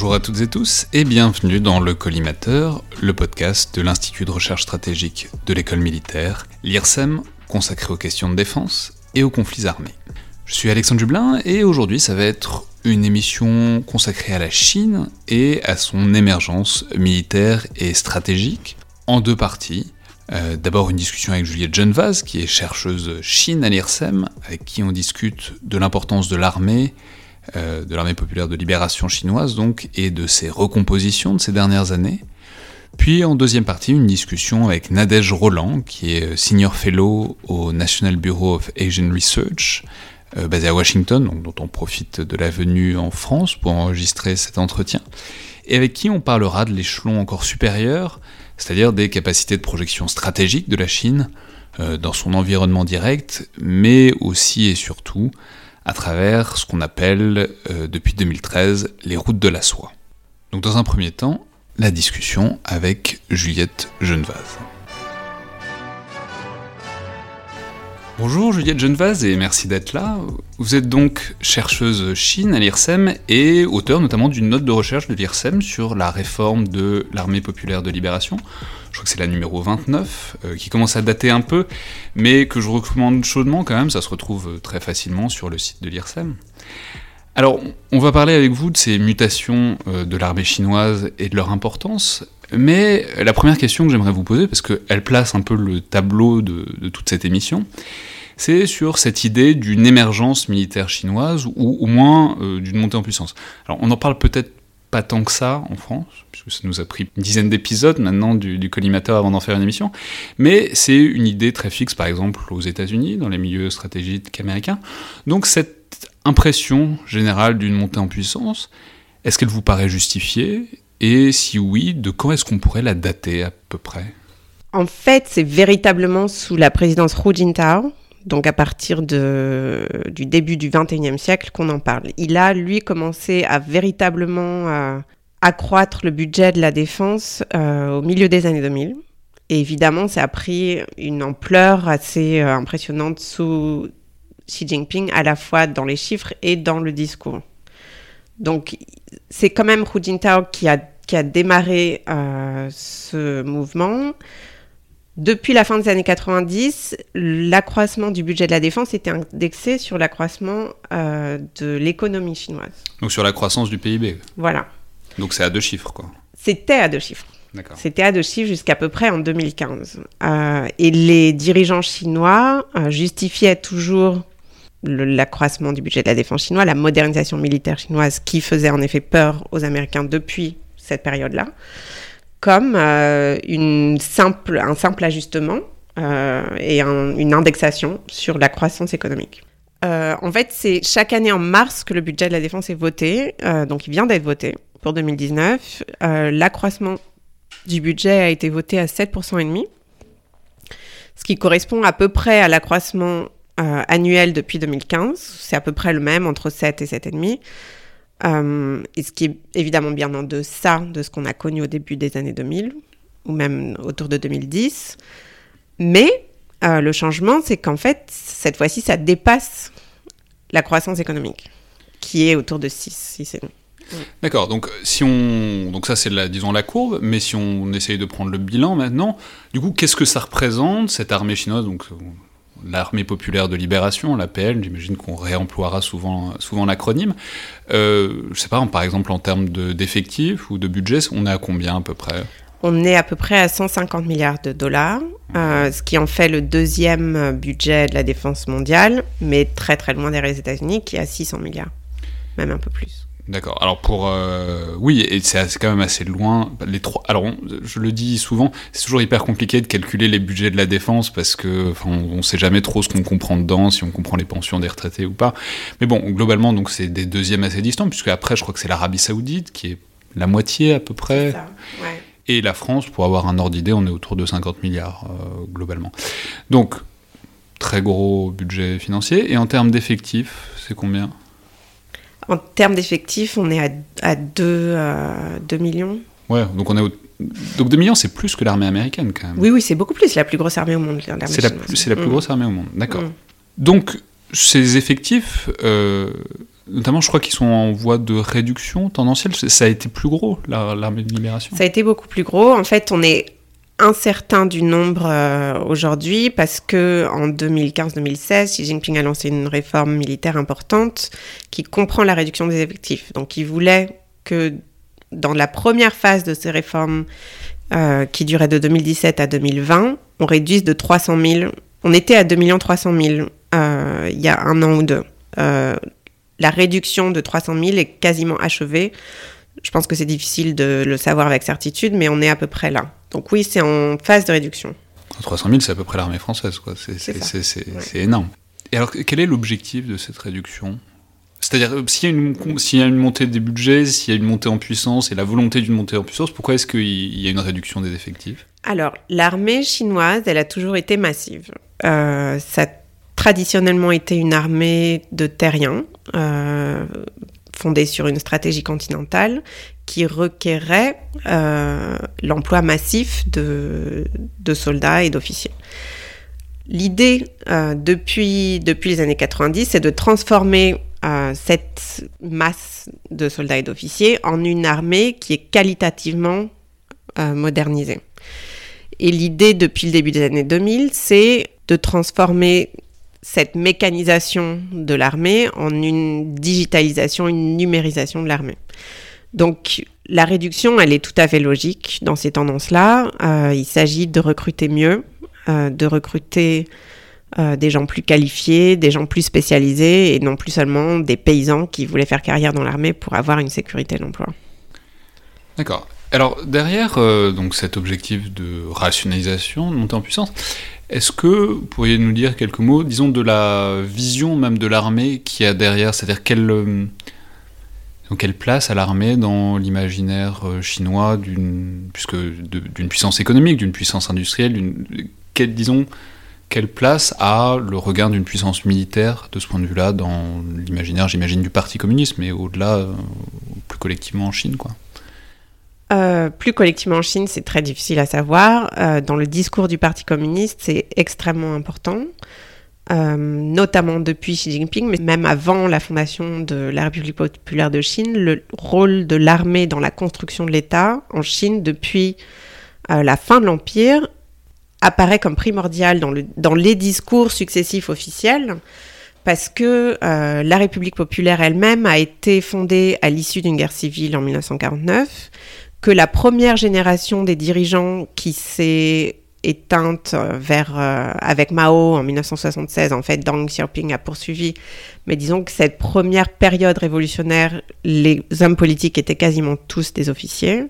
Bonjour à toutes et tous et bienvenue dans le Collimateur, le podcast de l'Institut de recherche stratégique de l'école militaire, l'IRSEM, consacré aux questions de défense et aux conflits armés. Je suis Alexandre Dublin et aujourd'hui ça va être une émission consacrée à la Chine et à son émergence militaire et stratégique en deux parties. Euh, d'abord une discussion avec Juliette Genevaz, qui est chercheuse Chine à l'IRSEM, avec qui on discute de l'importance de l'armée, euh, de l'armée populaire de libération chinoise donc, et de ses recompositions de ces dernières années. Puis en deuxième partie, une discussion avec Nadège Roland, qui est Senior Fellow au National Bureau of Asian Research, euh, basé à Washington, dont on profite de la venue en France pour enregistrer cet entretien, et avec qui on parlera de l'échelon encore supérieur, c'est-à-dire des capacités de projection stratégique de la Chine euh, dans son environnement direct, mais aussi et surtout à travers ce qu'on appelle euh, depuis 2013 les routes de la soie. Donc dans un premier temps, la discussion avec Juliette Genevaz. Bonjour Juliette Genevaz et merci d'être là. Vous êtes donc chercheuse Chine à l'IRSEM et auteur notamment d'une note de recherche de l'IRSEM sur la réforme de l'armée populaire de libération. Je crois que c'est la numéro 29, euh, qui commence à dater un peu, mais que je recommande chaudement quand même, ça se retrouve très facilement sur le site de l'IRSEM. Alors, on va parler avec vous de ces mutations euh, de l'armée chinoise et de leur importance, mais la première question que j'aimerais vous poser, parce qu'elle place un peu le tableau de, toute cette émission, c'est sur cette idée d'une émergence militaire chinoise, ou au moins euh, d'une montée en puissance. Alors on n'en parle peut-être pas tant que ça en France, puisque ça nous a pris une dizaine d'épisodes maintenant du, collimateur avant d'en faire une émission, mais c'est une idée très fixe par exemple aux États-Unis, dans les milieux stratégiques américains. Donc cette impression générale d'une montée en puissance, est-ce qu'elle vous paraît justifiée? Et si oui, de quand est-ce qu'on pourrait la dater à peu près? En fait, c'est véritablement sous la présidence Hu Jintao, donc à partir de, du début du XXIe siècle qu'on en parle. Il a, lui, commencé à véritablement euh, accroître le budget de la défense euh, au milieu des années 2000. Et évidemment, ça a pris une ampleur assez euh, impressionnante sous Xi Jinping, à la fois dans les chiffres et dans le discours. Donc, c'est quand même Hu Jintao qui a, qui a démarré ce mouvement. Depuis la fin des années 90, l'accroissement du budget de la défense était indexé sur l'accroissement euh, de l'économie chinoise. Donc sur la croissance du PIB Voilà. Donc c'est à deux chiffres, quoi. C'était à deux chiffres. C'était à deux chiffres jusqu'à peu près en 2015. Euh, et les dirigeants chinois justifiaient toujours l'accroissement du budget de la défense chinoise, la modernisation militaire chinoise qui faisait en effet peur aux Américains depuis cette période-là, comme euh, une simple, un simple ajustement euh, et une indexation sur la croissance économique. Euh, en fait, c'est chaque année en mars que le budget de la défense est voté, donc il vient d'être voté pour 2019. L'accroissement du budget a été voté à 7,5%, et demi, ce qui correspond à peu près à l'accroissement annuel depuis 2015. C'est à peu près le même, entre 7 et 7,5. Euh, et ce qui est évidemment bien en deçà de ce qu'on a connu au début des années 2000, ou même autour de 2010. Mais euh, le changement, c'est qu'en fait, cette fois-ci, ça dépasse la croissance économique, qui est autour de 6, 6,5. D'accord, donc si on donc ça c'est la disons la courbe, mais si on essaye de prendre le bilan maintenant, du coup qu'est-ce que ça représente cette armée chinoise l'armée populaire de libération, l'APL, j'imagine qu'on réemploiera souvent, souvent l'acronyme. Euh, je sais pas, par exemple en termes d'effectifs ou de budget, on est à combien à peu près? On est à peu près à 150 milliards de dollars, euh, ce qui en fait le deuxième budget de la défense mondiale, mais très très loin derrière les États-Unis, qui est à 600 milliards, même un peu plus. D'accord. Alors pour euh, oui, et c'est quand même assez loin. Les trois. Alors je le dis souvent, c'est toujours hyper compliqué de calculer les budgets de la défense parce que on, on sait jamais trop ce qu'on comprend dedans, si on comprend les pensions des retraités ou pas. Mais bon, globalement donc c'est des deuxièmes assez distants puisque après je crois que c'est l'Arabie Saoudite qui est la moitié à peu près. Ça, ouais. Et la France, pour avoir un ordre d'idée, on est autour de 50 milliards euh, globalement. Donc très gros budget financier. Et en termes d'effectifs, c'est combien? En termes d'effectifs, on est à, à 2, euh, millions. Ouais, donc on est Donc 2 millions, c'est plus que l'armée américaine quand même. Oui, oui, c'est beaucoup plus. C'est la plus grosse armée au monde. C'est la, plus, la plus mm. grosse armée au monde, d'accord. Mm. Donc ces effectifs, euh, notamment je crois qu'ils sont en voie de réduction tendancielle, ça a été plus gros, l'armée de libération Ça a été beaucoup plus gros. En fait, on est incertain du nombre euh, aujourd'hui parce que en 2015-2016, Xi Jinping a lancé une réforme militaire importante qui comprend la réduction des effectifs. Donc, il voulait que dans la première phase de ces réformes euh, qui durait de 2017 à 2020, on réduise de 300 000. On était à 2 300 000 euh, il y a un an ou deux. la réduction de 300 000 est quasiment achevée. Je pense que c'est difficile de le savoir avec certitude, mais on est à peu près là. Donc oui, c'est en phase de réduction. 300 000, c'est à peu près l'armée française, quoi. C'est énorme. Et alors, quel est l'objectif de cette réduction? C'est-à-dire, euh, s'il y, y, a une montée des budgets, s'il y a une montée en puissance et la volonté d'une montée en puissance, pourquoi est-ce qu'il y a une réduction des effectifs? Alors, l'armée chinoise, elle a toujours été massive. Euh, ça a traditionnellement été une armée de terriens. Euh, fondée sur une stratégie continentale qui requérait euh, l'emploi massif de, soldats et d'officiers. L'idée euh, depuis, depuis les années 90, c'est de transformer euh, cette masse de soldats et d'officiers en une armée qui est qualitativement modernisée. Et l'idée depuis le début des années 2000, c'est de transformer cette mécanisation de l'armée en une digitalisation, une numérisation de l'armée. Donc la réduction, elle est tout à fait logique dans ces tendances-là. Euh, il s'agit de recruter mieux, euh, de recruter euh, des gens plus qualifiés, des gens plus spécialisés et non plus seulement des paysans qui voulaient faire carrière dans l'armée pour avoir une sécurité d'emploi. D'accord. Alors derrière donc cet objectif de rationalisation, de montée en puissance, est-ce que vous pourriez nous dire quelques mots, disons, de la vision même de l'armée qui a derrière C'est-à-dire quelle, euh, quelle place a l'armée dans l'imaginaire euh, chinois d'une puissance économique, d'une puissance industrielle, quelle, disons, quelle place a le regard d'une puissance militaire de ce point de vue-là dans l'imaginaire, j'imagine, du Parti communiste, mais au-delà, euh, plus collectivement en Chine, quoi euh, plus collectivement en Chine, c'est très difficile à savoir. Dans le discours du Parti communiste, c'est extrêmement important, euh, notamment depuis Xi Jinping, mais même avant la fondation de la République populaire de Chine, le rôle de l'armée dans la construction de l'État en Chine depuis la fin de l'Empire apparaît comme primordial dans, le, dans les discours successifs officiels parce que la République populaire elle-même a été fondée à l'issue d'une guerre civile en 1949 que la première génération des dirigeants qui s'est éteinte euh, vers euh, avec Mao en 1976 en fait Deng Xiaoping a poursuivi. Mais disons que cette première période révolutionnaire les hommes politiques étaient quasiment tous des officiers.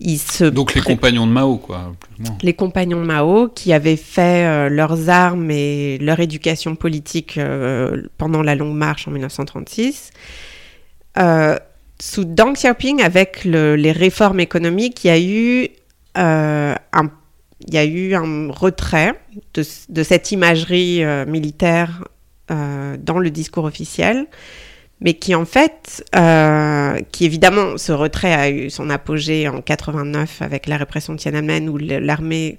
Ils se donc les compagnons de Mao quoi les compagnons de Mao qui avaient fait euh, leurs armes et leur éducation politique pendant la longue marche en 1936 sous Deng Xiaoping, avec les réformes économiques, il y a eu, euh, un, il y a eu un retrait de, cette imagerie euh, militaire euh, dans le discours officiel, mais qui en fait, qui évidemment, ce retrait a eu son apogée en 89 avec la répression de Tiananmen, où l'armée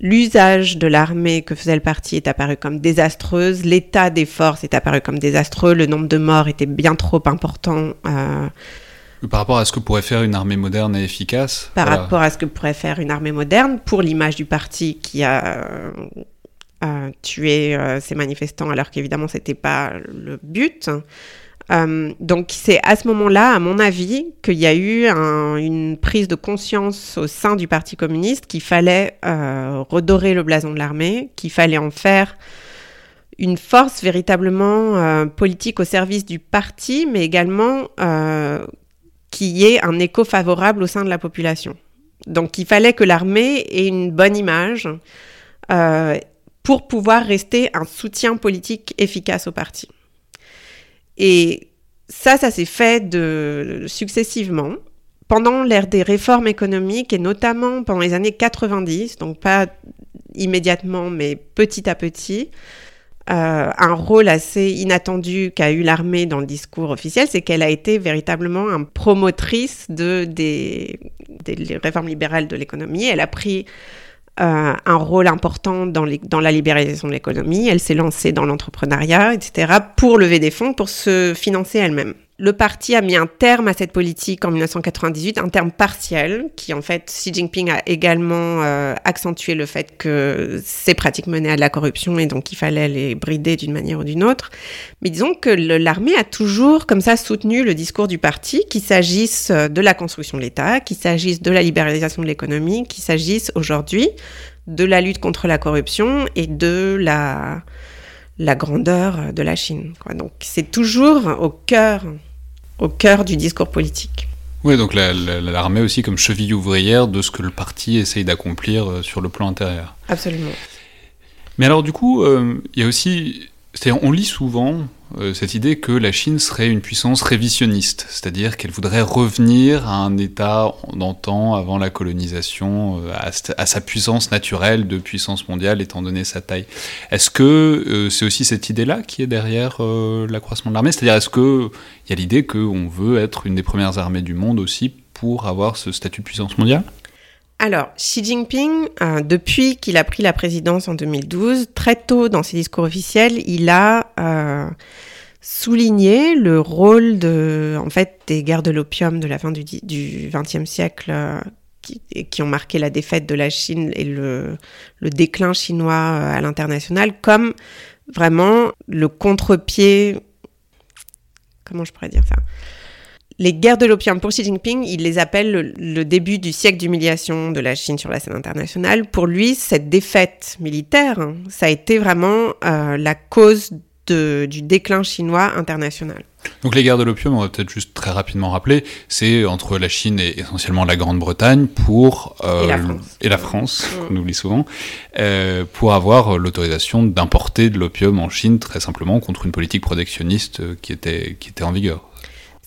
L'usage de l'armée que faisait le parti est apparu comme désastreuse, l'état des forces est apparu comme désastreux, le nombre de morts était bien trop important. Euh, par rapport à ce que pourrait faire une armée moderne et efficace Par rapport à ce que pourrait faire une armée moderne, pour l'image du parti qui a tuer ces manifestants alors qu'évidemment c'était pas le but. donc c'est à ce moment-là, à mon avis, qu'il y a eu une prise de conscience au sein du Parti communiste qu'il fallait redorer le blason de l'armée, qu'il fallait en faire une force véritablement euh, politique au service du parti, mais également euh, qui ait un écho favorable au sein de la population. Donc il fallait que l'armée ait une bonne image euh, pour pouvoir rester un soutien politique efficace au parti. Et ça, ça s'est fait successivement pendant l'ère des réformes économiques et notamment pendant les années 90, donc pas immédiatement mais petit à petit. Euh, un rôle assez inattendu qu'a eu l'armée dans le discours officiel, c'est qu'elle a été véritablement un promotrice de, des, réformes libérales de l'économie. Elle a pris euh, un rôle important dans la libéralisation de l'économie. Elle s'est lancée dans l'entrepreneuriat, etc., pour lever des fonds, pour se financer elle-même le parti a mis un terme à cette politique en 1998, un terme partiel, qui en fait, Xi Jinping a également euh, accentué le fait que ces pratiques menaient à de la corruption et donc il fallait les brider d'une manière ou d'une autre. Mais disons que l'armée a toujours comme ça soutenu le discours du parti, qu'il s'agisse de la construction de l'État, qu'il s'agisse de la libéralisation de l'économie, qu'il s'agisse aujourd'hui de la lutte contre la corruption et de la la grandeur de la Chine. Donc c'est toujours au cœur au cœur du discours politique. Oui, donc l'armée aussi comme cheville ouvrière de ce que le parti essaye d'accomplir euh, sur le plan intérieur. Absolument. Mais alors du coup, euh, il y a aussi, c'est-à-dire on lit souvent cette idée que la Chine serait une puissance révisionniste, c'est-à-dire qu'elle voudrait revenir à un état d'antan avant la colonisation, euh, à, sa puissance naturelle de puissance mondiale étant donné sa taille. Est-ce que euh, c'est aussi cette idée-là qui est derrière l'accroissement de l'armée? C'est-à-dire est-ce qu'il y a l'idée qu'on veut être une des premières armées du monde aussi pour avoir ce statut de puissance mondiale? Alors, Xi Jinping, depuis qu'il a pris la présidence en 2012, très tôt dans ses discours officiels, il a souligner le rôle en fait, des guerres de l'opium de la fin du XXe siècle euh, qui, ont marqué la défaite de la Chine et le, déclin chinois euh, à l'international comme vraiment le contre-pied. Comment je pourrais dire ça? Les guerres de l'opium pour Xi Jinping, il les appelle le, début du siècle d'humiliation de la Chine sur la scène internationale. Pour lui, cette défaite militaire, hein, ça a été vraiment euh, la cause du déclin chinois international. Donc les guerres de l'opium, on va peut-être juste très rapidement rappeler, c'est entre la Chine et essentiellement la Grande-Bretagne pour euh, et la France, mm. on oublie souvent, euh, pour avoir l'autorisation d'importer de l'opium en Chine très simplement contre une politique protectionniste qui était qui était en vigueur.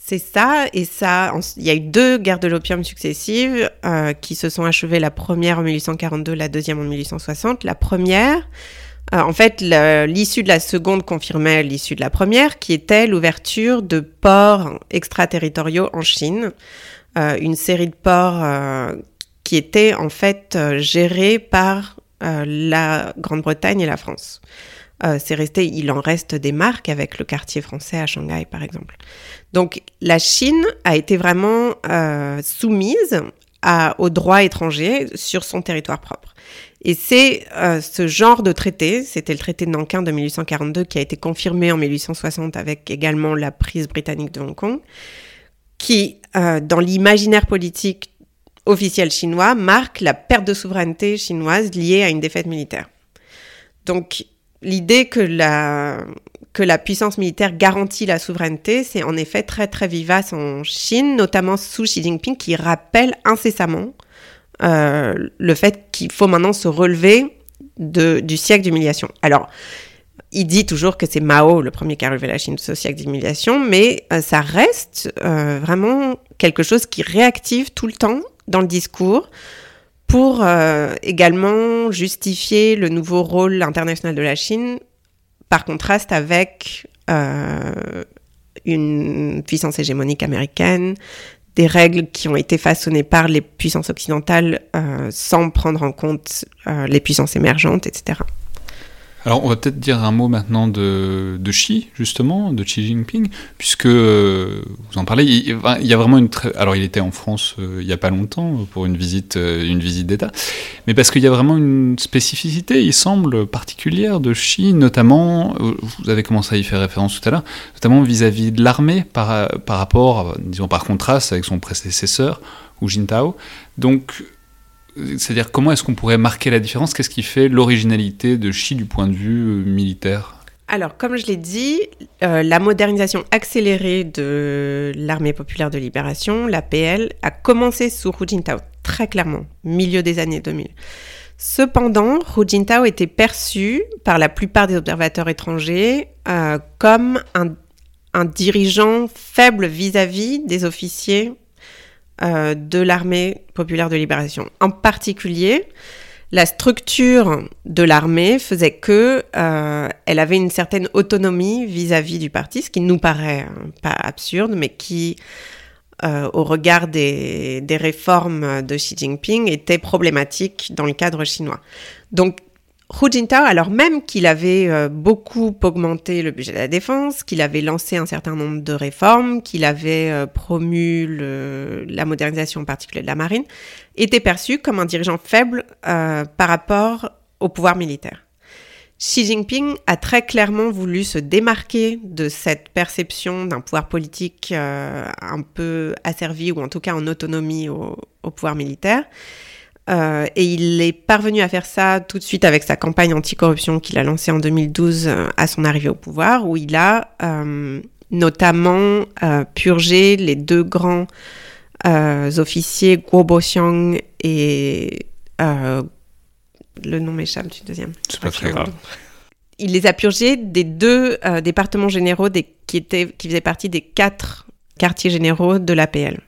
C'est ça, et ça, il y a eu deux guerres de l'opium successives euh, qui se sont achevées, la première en 1842, la deuxième en 1860. La première, euh, en fait, l'issue de la seconde confirmait l'issue de la première, qui était l'ouverture de ports extraterritoriaux en Chine. Euh, une série de ports qui étaient en fait gérés par la Grande-Bretagne et la France. C'est resté, il en reste des marques avec le quartier français à Shanghai, par exemple. Donc, la Chine a été vraiment soumise à, aux droits étrangers sur son territoire propre. Et c'est euh, ce genre de traité, c'était le traité de Nankin de 1842 qui a été confirmé en 1860 avec également la prise britannique de Hong Kong, qui, euh, dans l'imaginaire politique officiel chinois, marque la perte de souveraineté chinoise liée à une défaite militaire. Donc l'idée que la, que la puissance militaire garantit la souveraineté, c'est en effet très très vivace en Chine, notamment sous Xi Jinping qui rappelle incessamment euh, le fait qu'il faut maintenant se relever du siècle d'humiliation. Alors, il dit toujours que c'est Mao le premier qui a relevé la Chine de ce siècle d'humiliation, mais euh, ça reste euh, vraiment quelque chose qui réactive tout le temps dans le discours pour également justifier le nouveau rôle international de la Chine par contraste avec une puissance hégémonique américaine, des règles qui ont été façonnées par les puissances occidentales euh, sans prendre en compte euh, les puissances émergentes, etc. Alors, on va peut-être dire un mot maintenant de, Xi, justement, de Xi Jinping, puisque euh, vous en parlez. Il, y a vraiment une très. Alors, il était en France euh, il n'y a pas longtemps pour une visite, euh, une visite d'État, mais parce qu'il y a vraiment une spécificité, il semble particulière de Xi, notamment. Vous avez commencé à y faire référence tout à l'heure, notamment vis-à-vis de l'armée par, par rapport, disons par contraste avec son prédécesseur, Hu Jintao. Donc, c'est-à-dire comment est-ce qu'on pourrait marquer la différence? Qu'est-ce qui fait l'originalité de Xi du point de vue euh, militaire? Alors, comme je l'ai dit, euh, la modernisation accélérée de l'armée populaire de libération, l'APL, a commencé sous Hu Jintao, très clairement, milieu des années 2000. Cependant, Hu Jintao était perçu par la plupart des observateurs étrangers euh, comme un, un, dirigeant faible vis-à-vis des officiers euh, de l'armée populaire de libération. En particulier, la structure de l'armée faisait que euh, elle avait une certaine autonomie vis-à-vis du parti, ce qui nous paraît hein, pas absurde, mais qui, euh, au regard des, des, réformes de Xi Jinping, était problématique dans le cadre chinois. Donc, Hu Jintao, alors même qu'il avait euh, beaucoup augmenté le budget de la défense, qu'il avait lancé un certain nombre de réformes, qu'il avait euh, promu la modernisation en particulier de la marine, était perçu comme un dirigeant faible euh, par rapport au pouvoir militaire. Xi Jinping a très clairement voulu se démarquer de cette perception d'un pouvoir politique un peu asservi ou en tout cas en autonomie au pouvoir militaire. Euh, et il est parvenu à faire ça tout de suite avec sa campagne anticorruption qu'il a lancée en 2012 euh, à son arrivée au pouvoir, où il a euh, notamment purgé les deux grands officiers Guo Boxiang et le nom m'échappe du deuxième. C'est pas très grave. Il les a purgés des deux départements généraux qui, étaient, qui faisaient partie des quatre quartiers généraux de l'APL.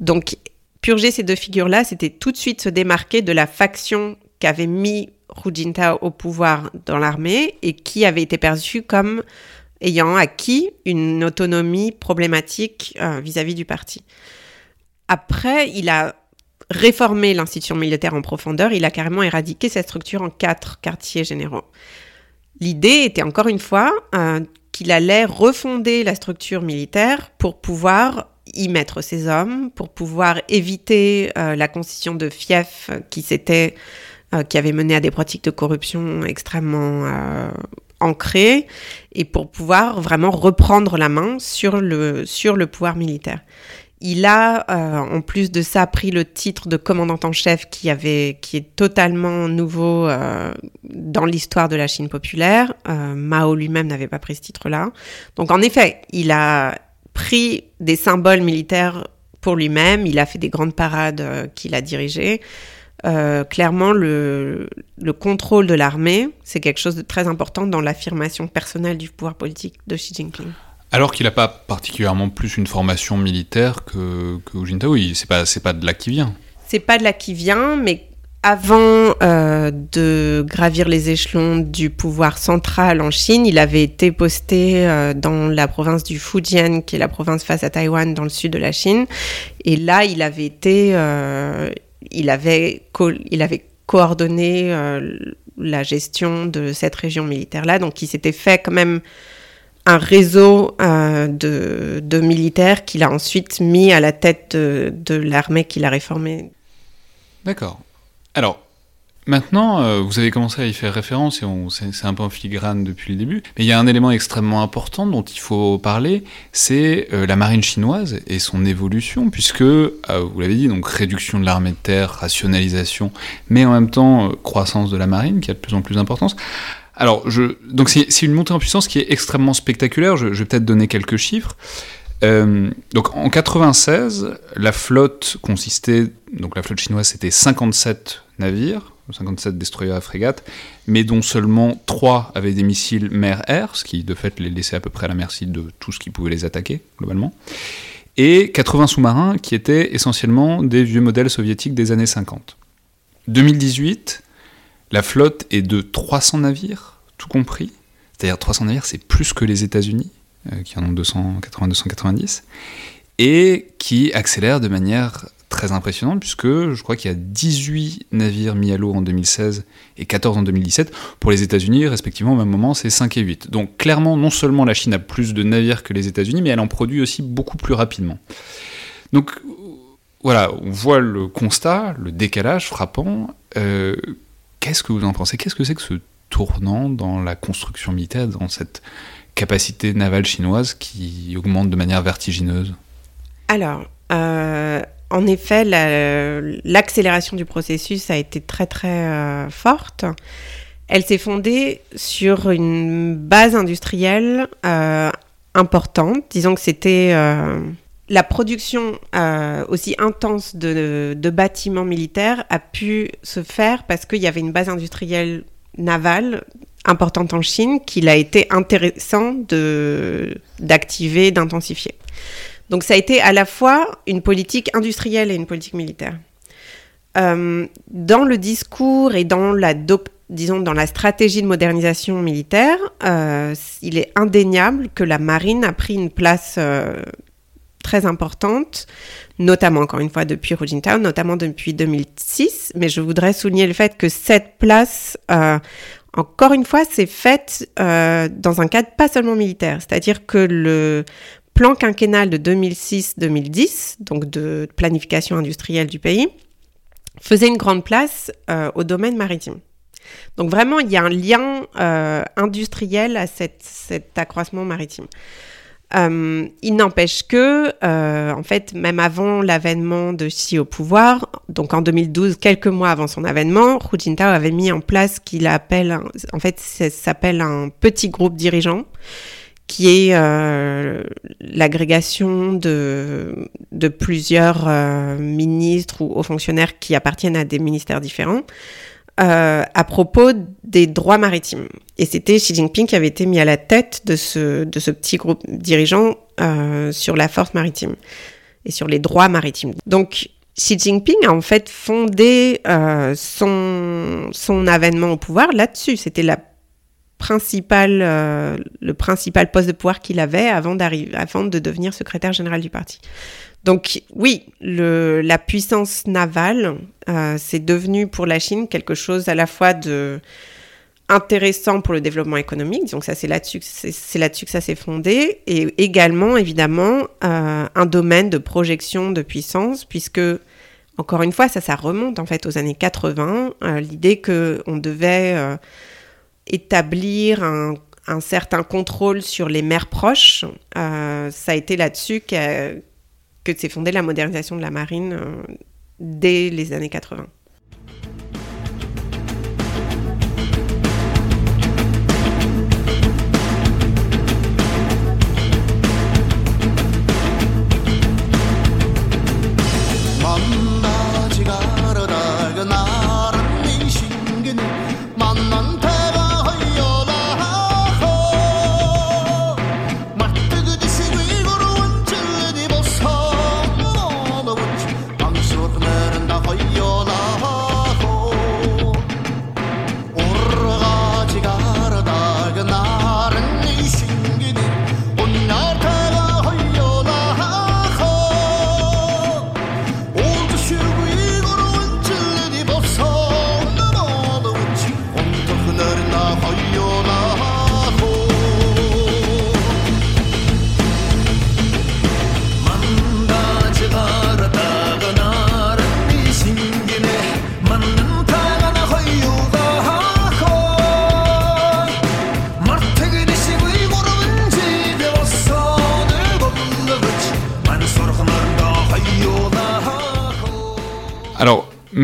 Donc, purger ces deux figures-là, c'était tout de suite se démarquer de la faction qu'avait mis Hu Jintao au pouvoir dans l'armée et qui avait été perçue comme ayant acquis une autonomie problématique euh, vis-à-vis du parti. Après, il a réformé l'institution militaire en profondeur, il a carrément éradiqué cette structure en quatre quartiers généraux. L'idée était encore une fois euh, qu'il allait refonder la structure militaire pour pouvoir y mettre ses hommes pour pouvoir éviter euh, la constitution de fiefs qui s'était euh, qui avait mené à des pratiques de corruption extrêmement euh, ancrées et pour pouvoir vraiment reprendre la main sur le sur le pouvoir militaire. Il a, en plus de ça, pris le titre de commandant en chef qui, avait, qui est totalement nouveau dans l'histoire de la Chine populaire. Mao lui-même n'avait pas pris ce titre-là. Donc en effet, il a, pris des symboles militaires pour lui-même, il a fait des grandes parades euh, qu'il a dirigées. Euh, clairement, le, le, contrôle de l'armée, c'est quelque chose de très important dans l'affirmation personnelle du pouvoir politique de Xi Jinping. Alors qu'il n'a pas particulièrement plus une formation militaire que, que Hu Jintao, c'est pas, pas de là qui vient. C'est pas de là qui vient, mais avant euh, de gravir les échelons du pouvoir central en Chine, il avait été posté euh, dans la province du Fujian, qui est la province face à Taïwan dans le sud de la Chine. Et là, il avait été, euh, il avait, coordonné la gestion de cette région militaire-là. Donc, il s'était fait quand même un réseau de, militaires qu'il a ensuite mis à la tête de l'armée qu'il a réformée. D'accord. Alors, Maintenant, euh, vous avez commencé à y faire référence et c'est un peu en filigrane depuis le début, mais il y a un élément extrêmement important dont il faut parler, c'est euh, la marine chinoise et son évolution, puisque, euh, vous l'avez dit, donc réduction de l'armée de terre, rationalisation, mais en même temps croissance de la marine qui a de plus en plus d'importance. Alors, je, donc c'est une montée en puissance qui est extrêmement spectaculaire, je, je vais peut-être donner quelques chiffres. Donc en 96, la flotte consistait, donc la flotte chinoise c'était 57 navires, 57 destroyers à frégate, mais dont seulement 3 avaient des missiles mer-air, ce qui de fait les laissait à peu près à la merci de tout ce qui pouvait les attaquer, globalement, et 80 sous-marins qui étaient essentiellement des vieux modèles soviétiques des années 50. 2018, la flotte est de 300 navires, tout compris, c'est-à-dire 300 navires, c'est plus que les États-Unis, euh, qui en ont 280-290, et qui accélère de manière très impressionnante puisque je crois qu'il y a 18 navires mis à l'eau en 2016 et 14 en 2017. Pour les États-Unis, respectivement, au même moment, c'est 5 et 8. Donc clairement, non seulement la Chine a plus de navires que les États-Unis, mais elle en produit aussi beaucoup plus rapidement. Donc voilà, on voit le constat, le décalage frappant. Euh, qu'est-ce que vous en pensez? Qu'est-ce que c'est que ce tournant dans la construction militaire, dans cette capacité navale chinoise qui augmente de manière vertigineuse Alors, euh, en effet, l'accélération du processus a été très très euh, forte. Elle s'est fondée sur une base industrielle euh, importante. Disons que c'était la production aussi intense de, de, bâtiments militaires a pu se faire parce qu'il y avait une base industrielle navale importante en Chine qu'il a été intéressant d'activer, d'intensifier. Donc ça a été à la fois une politique industrielle et une politique militaire. Euh, dans le discours et dans la, disons, dans la stratégie de modernisation militaire, euh, il est indéniable que la marine a pris une place euh, très importante, notamment, encore une fois, depuis Hu notamment depuis 2006. Mais je voudrais souligner le fait que cette place, encore une fois, c'est faite dans un cadre pas seulement militaire. C'est-à-dire que le plan quinquennal de 2006-2010, donc de planification industrielle du pays, faisait une grande place euh, au domaine maritime. Donc vraiment, il y a un lien euh, industriel à cet accroissement maritime. Euh, il n'empêche que, en fait, même avant l'avènement de Xi au pouvoir, donc en 2012, quelques mois avant son avènement, Hu Jintao avait mis en place ce qu'il appelle, en fait, s'appelle un petit groupe dirigeant qui est euh, l'agrégation de, de, plusieurs euh, ministres ou hauts fonctionnaires qui appartiennent à des ministères différents, euh, à propos des droits maritimes. Et c'était Xi Jinping qui avait été mis à la tête de ce, de ce petit groupe dirigeant sur la force maritime et sur les droits maritimes. Donc, Xi Jinping a en fait fondé son, son avènement au pouvoir là-dessus. C'était la principal, euh, le principal poste de pouvoir qu'il avait avant, avant de devenir secrétaire général du parti. Donc oui, le, la puissance navale, euh, c'est devenu pour la Chine quelque chose à la fois de intéressant pour le développement économique, donc ça c'est là-dessus là-dessus que ça s'est fondé, et également évidemment euh, un domaine de projection de puissance, puisque encore une fois ça ça remonte en fait aux années 80, l'idée que on devait établir un, certain contrôle sur les mers proches. Euh, ça a été là-dessus que, s'est fondée la modernisation de la marine euh, dès les années 80.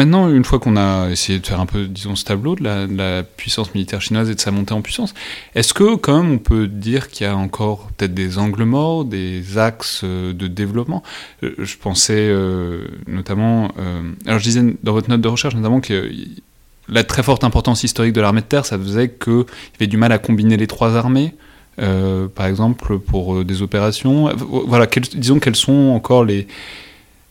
Maintenant, une fois qu'on a essayé de faire un peu, disons, ce tableau de la, puissance militaire chinoise et de sa montée en puissance, est-ce que, quand même, on peut dire qu'il y a encore peut-être des angles morts, des axes euh, de développement? Euh, Je pensais euh, notamment. alors, je disais dans votre note de recherche, notamment que la très forte importance historique de l'armée de terre, ça faisait qu'il y avait du mal à combiner les trois armées. par exemple, pour des opérations. Voilà, disons quelles sont encore les,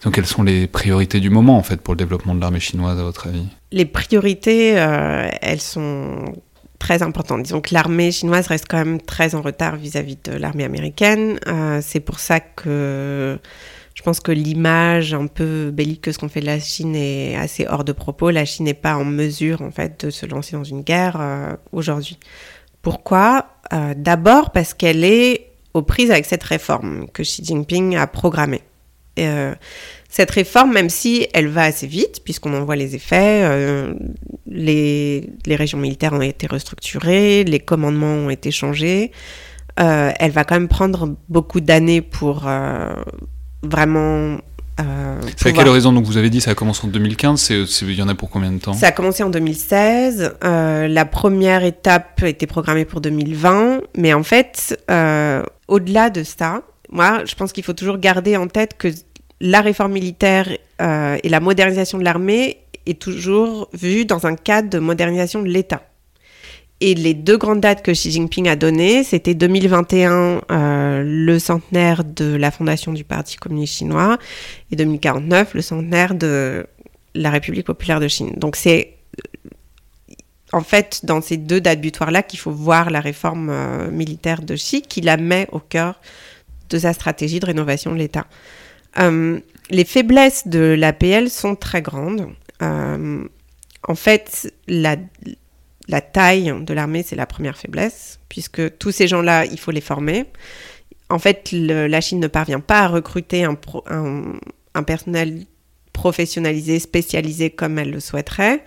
donc quelles sont les priorités du moment en fait pour le développement de l'armée chinoise à votre avis? Les priorités, euh, elles sont très importantes. Disons que l'armée chinoise reste quand même très en retard vis-à-vis de l'armée américaine. Euh, c'est pour ça que je pense que l'image un peu belliqueuse qu'on fait de la Chine est assez hors de propos. La Chine n'est pas en mesure, en fait, de se lancer dans une guerre euh, aujourd'hui. Pourquoi? D'abord parce qu'elle est aux prises avec cette réforme que Xi Jinping a programmée. Euh, cette réforme, même si elle va assez vite, puisqu'on en voit les effets, euh, les, les, régions militaires ont été restructurées, les commandements ont été changés, euh, elle va quand même prendre beaucoup d'années pour euh, vraiment... c'est à quelle raison Donc vous avez dit ça a commencé en 2015, il y en a pour combien de temps? Ça a commencé en 2016, la première étape était programmée pour 2020, mais en fait, au-delà de ça, moi, je pense qu'il faut toujours garder en tête que la réforme militaire euh, et la modernisation de l'armée est toujours vue dans un cadre de modernisation de l'État. Et les deux grandes dates que Xi Jinping a données, c'était 2021, euh, le centenaire de la fondation du Parti communiste chinois, et 2049, le centenaire de la République populaire de Chine. Donc c'est en fait dans ces deux dates butoirs-là qu'il faut voir la réforme euh, militaire de Xi, qui la met au cœur de sa stratégie de rénovation de l'État. Euh, les faiblesses de l'APL sont très grandes. Euh, en fait, la, taille de l'armée, c'est la première faiblesse, puisque tous ces gens-là, il faut les former. En fait, la Chine ne parvient pas à recruter un, un, personnel professionnalisé, spécialisé comme elle le souhaiterait,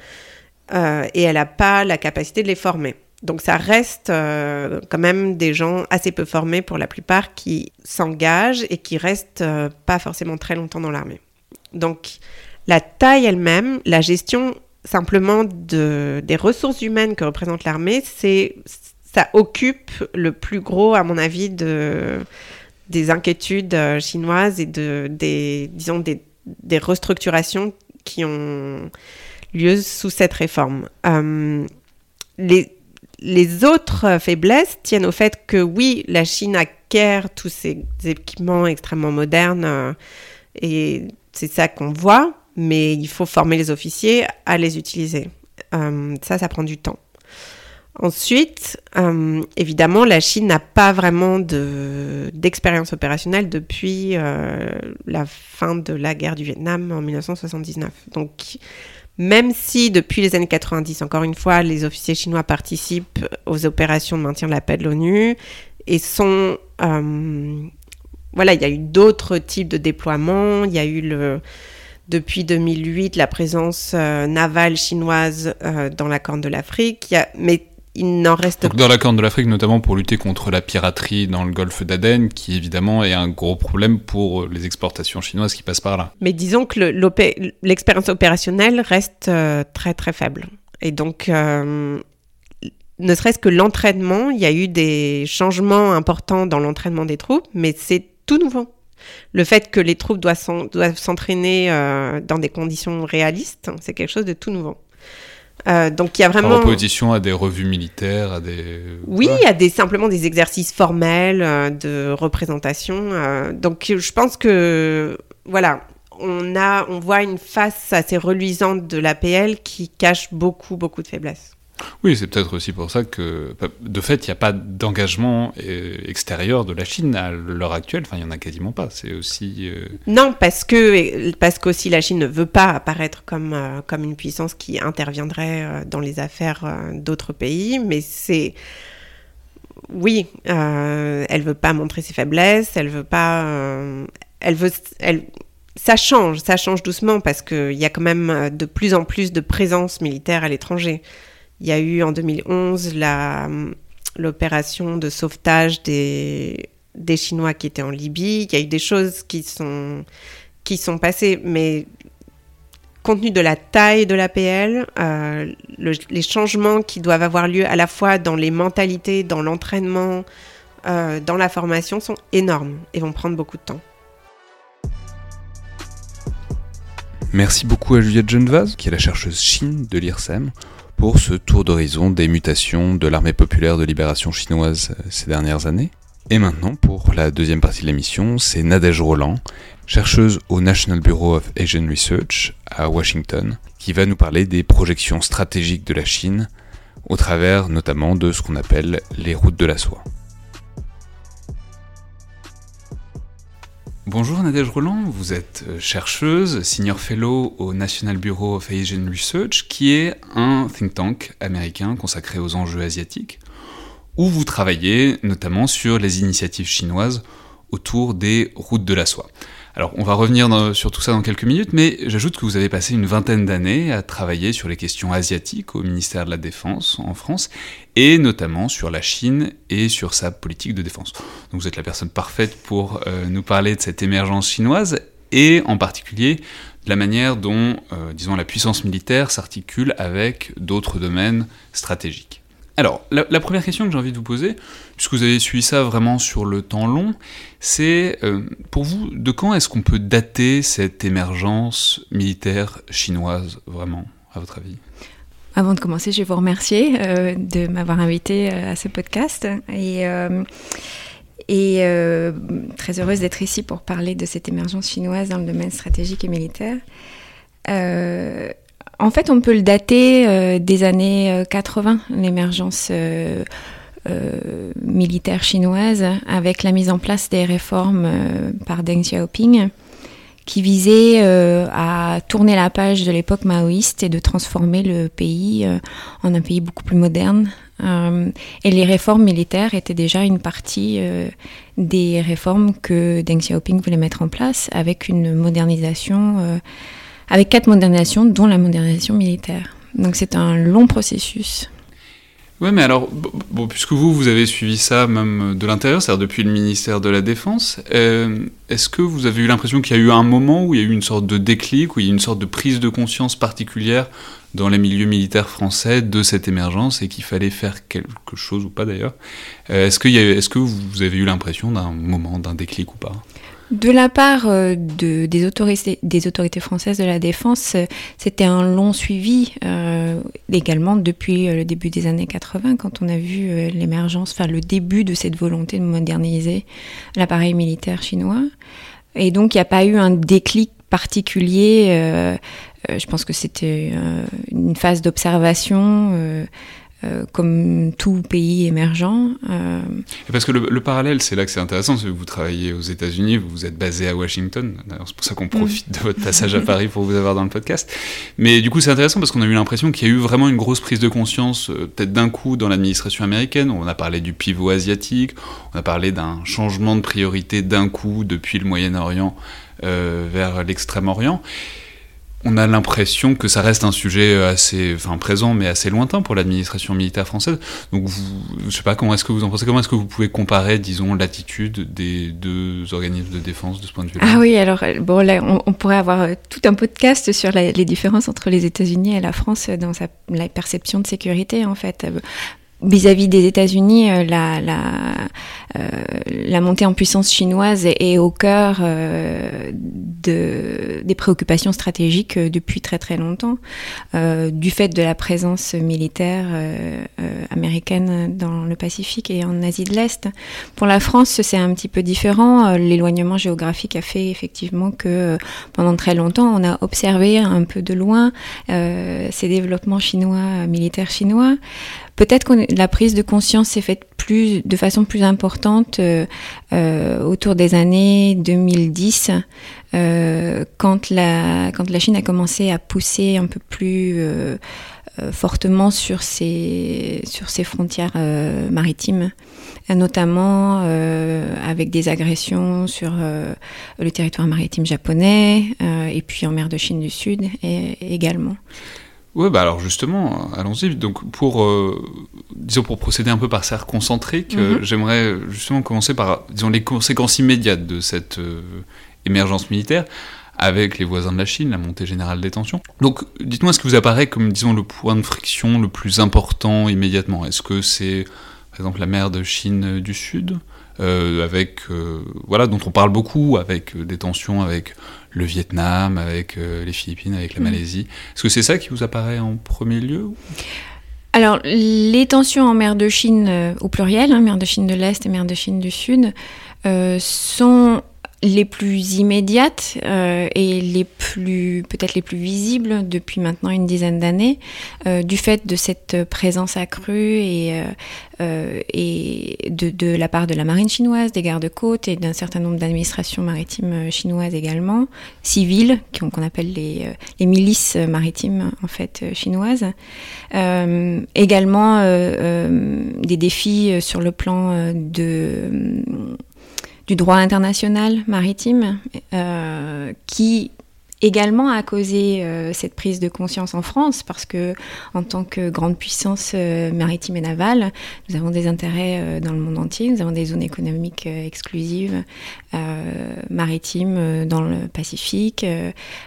euh, et elle n'a pas la capacité de les former. Donc ça reste euh, quand même des gens assez peu formés pour la plupart qui s'engagent et qui restent euh, pas forcément très longtemps dans l'armée. Donc la taille elle-même, la gestion simplement de, des ressources humaines que représente l'armée, c'est ça occupe le plus gros, à mon avis, de, des inquiétudes euh, chinoises et de, des, disons, des, des restructurations qui ont lieu sous cette réforme. Les autres faiblesses tiennent au fait que oui, la Chine acquiert tous ces équipements extrêmement modernes euh, et c'est ça qu'on voit, mais il faut former les officiers à les utiliser. Euh, ça, ça prend du temps. Ensuite, euh, évidemment, la Chine n'a pas vraiment d'expérience opérationnelle depuis la fin de la guerre du Vietnam en 1979. Donc, même si depuis les années 90, encore une fois, les officiers chinois participent aux opérations de maintien de la paix de l'ONU et sont... Euh, voilà, il y a eu d'autres types de déploiements. Il y a eu depuis 2008 la présence euh, navale chinoise euh, dans la Corne de l'Afrique. Mais il n'en reste Donc, Dans la Corne de l'Afrique, notamment pour lutter contre la piraterie dans le golfe d'Aden, qui évidemment est un gros problème pour les exportations chinoises qui passent par là. Mais disons que l'expérience opérationnelle reste euh, très très faible. Et donc, euh, ne serait-ce que l'entraînement, il y a eu des changements importants dans l'entraînement des troupes, mais c'est tout nouveau. Le fait que les troupes doivent s'entraîner euh, dans des conditions réalistes, c'est quelque chose de tout nouveau. Euh, donc il y a vraiment. En opposition à des revues militaires, à des. Oui, à des simplement des exercices formels euh, de représentation. Euh, donc je pense que voilà, on a, on voit une face assez reluisante de l'APL qui cache beaucoup, beaucoup de faiblesses. Oui, c'est peut-être aussi pour ça que, de fait, il n'y a pas d'engagement euh, extérieur de la Chine à l'heure actuelle. Enfin, il n'y en a quasiment pas. C'est aussi. Euh, non, parce que parce qu'aussi la Chine ne veut pas apparaître comme euh, comme une puissance qui interviendrait dans les affaires d'autres pays, mais c'est oui, elle veut pas montrer ses faiblesses, elle veut pas, elle veut, elle, ça change, ça change doucement parce qu'il y a quand même de plus en plus de présence militaire à l'étranger. Il y a eu en 2011 l'opération de sauvetage des, des Chinois qui étaient en Libye. Il y a eu des choses qui sont, qui sont passées, mais compte tenu de la taille de l'APL, euh, les changements qui doivent avoir lieu à la fois dans les mentalités, dans l'entraînement, euh, dans la formation sont énormes et vont prendre beaucoup de temps. Merci beaucoup à Juliette Genevaz, qui est la chercheuse Chine de l'IRSEM pour ce tour d'horizon des mutations de l'armée populaire de libération chinoise euh, ces dernières années. Et maintenant, pour la deuxième partie de l'émission, c'est Nadège Roland, chercheuse au National Bureau of Asian Research à Washington, qui va nous parler des projections stratégiques de la Chine, au travers notamment de ce qu'on appelle les routes de la soie. Bonjour Nadège Roland, vous êtes euh, chercheuse, senior fellow au National Bureau of Asian Research, qui est un think tank américain consacré aux enjeux asiatiques, où vous travaillez notamment sur les initiatives chinoises autour des routes de la soie. Alors, on va revenir sur tout ça dans quelques minutes, mais j'ajoute que vous avez passé une vingtaine d'années à travailler sur les questions asiatiques au ministère de la Défense en France, et notamment sur la Chine et sur sa politique de défense. Donc vous êtes la personne parfaite pour euh, nous parler de cette émergence chinoise, et en particulier de la manière dont, euh, disons, la puissance militaire s'articule avec d'autres domaines stratégiques. Alors, la, première question que j'ai envie de vous poser, puisque vous avez suivi ça vraiment sur le temps long, c'est euh, pour vous, de quand est-ce qu'on peut dater cette émergence militaire chinoise, vraiment, à votre avis? Avant de commencer, je vais vous remercier euh, de m'avoir invité euh, à ce podcast et, et très heureuse d'être ici pour parler de cette émergence chinoise dans le domaine stratégique et militaire. En fait, on peut le dater euh, des années 80, euh, l'émergence euh, militaire chinoise, avec la mise en place des réformes par Deng Xiaoping, qui visaient à tourner la page de l'époque maoïste et de transformer le pays en un pays beaucoup plus moderne. et les réformes militaires étaient déjà une partie des réformes que Deng Xiaoping voulait mettre en place, avec une modernisation avec quatre modernisations, dont la modernisation militaire. Donc c'est un long processus. Ouais, mais alors, puisque vous, vous avez suivi ça même de l'intérieur, c'est-à-dire depuis le ministère de la Défense, euh, est-ce que vous avez eu l'impression qu'il y a eu un moment où il y a eu une sorte de déclic, où il y a eu une sorte de prise de conscience particulière dans les milieux militaires français de cette émergence et qu'il fallait faire quelque chose ou pas d'ailleurs? Euh, Est-ce que, est que vous avez eu l'impression d'un moment, d'un déclic ou pas? De la part euh, de, des, autorités, des autorités françaises de la défense, euh, c'était un long suivi euh, également depuis le début des années 80, quand on a vu l'émergence, enfin le début de cette volonté de moderniser l'appareil militaire chinois. Et donc il n'y a pas eu un déclic particulier. je pense que c'était une phase d'observation euh, comme tout pays émergent. Euh. Parce que le, parallèle, c'est là que c'est intéressant, que vous travaillez aux États-Unis, vous êtes basé à Washington. D'ailleurs, c'est pour ça qu'on profite de votre passage à Paris pour vous avoir dans le podcast. Mais du coup, c'est intéressant parce qu'on a eu l'impression qu'il y a eu vraiment une grosse prise de conscience, euh, peut-être d'un coup, dans l'administration américaine. On a parlé du pivot asiatique, on a parlé d'un changement de priorité d'un coup depuis le Moyen-Orient vers l'Extrême-Orient on a l'impression que ça reste un sujet assez, enfin présent, mais assez lointain pour l'administration militaire française. Donc, vous, je sais pas comment est-ce que vous en pensez. Comment est-ce que vous pouvez comparer, disons, l'attitude des deux organismes de défense de ce point de vue-là? Ah oui, alors bon, là, on, pourrait avoir euh, tout un podcast sur les différences entre les États-Unis et la France dans la perception de sécurité, en fait vis-à-vis des États-Unis, euh, euh, la, montée en puissance chinoise est, au cœur euh, de, des préoccupations stratégiques depuis très très longtemps, du fait de la présence militaire américaine dans le Pacifique et en Asie de l'Est. Pour la France, c'est un petit peu différent. L'éloignement géographique a fait effectivement que pendant très longtemps, on a observé un peu de loin ces développements chinois, militaires chinois. Peut-être que la prise de conscience s'est faite plus, de façon plus importante euh, euh, autour des années 2010, euh, quand, la, quand la Chine a commencé à pousser un peu plus fortement sur ses, sur ses frontières maritimes notamment avec des agressions sur le territoire maritime japonais et puis en mer de Chine du Sud également. Oui, bah alors justement, allons-y. Donc pour, euh, disons pour procéder un peu par cercle concentrique, euh, mhm. j'aimerais justement commencer par, disons, les conséquences immédiates de cette euh, émergence militaire avec les voisins de la Chine, la montée générale des tensions. Donc dites-moi ce qui vous apparaît comme, disons, le point de friction le plus important immédiatement? Est-ce que c'est, par exemple, la mer de Chine du Sud euh, avec euh, voilà dont on parle beaucoup, avec des tensions avec le Vietnam, avec les Philippines, avec la mm. Malaisie. Est-ce que c'est ça qui vous apparaît en premier lieu alors, les tensions en mer de Chine, au pluriel, hein, mer de Chine de l'Est et mer de Chine du Sud, sont les plus immédiates euh, et les plus peut-être les plus visibles depuis maintenant une dizaine d'années euh, du fait de cette présence accrue et, euh, et de, de, la part de la marine chinoise, des gardes-côtes et d'un certain nombre d'administrations maritimes chinoises également, civiles, qu'on appelle les, les, milices maritimes en fait chinoises. également des défis sur le plan de du droit international maritime euh, qui également a causé euh, cette prise de conscience en France parce que en tant que grande puissance euh, maritime et navale, nous avons des intérêts dans le monde entier, nous avons des zones économiques exclusives maritimes dans le Pacifique,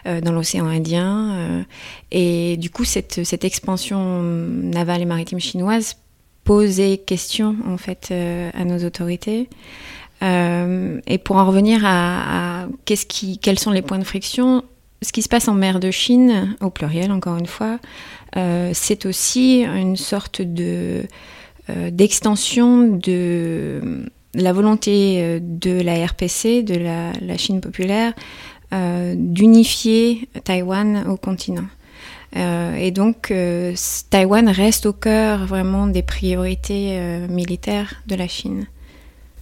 dans l'océan Indien et du coup cette, cette expansion navale et maritime chinoise posait question en fait à nos autorités. Euh, et pour en revenir à, quels sont les points de friction, ce qui se passe en mer de Chine, au pluriel encore une fois, euh, c'est aussi une sorte de euh, d'extension de la volonté de la RPC, de la, la Chine populaire, d'unifier Taïwan au continent. et donc, Taïwan reste au cœur vraiment des priorités militaires de la Chine.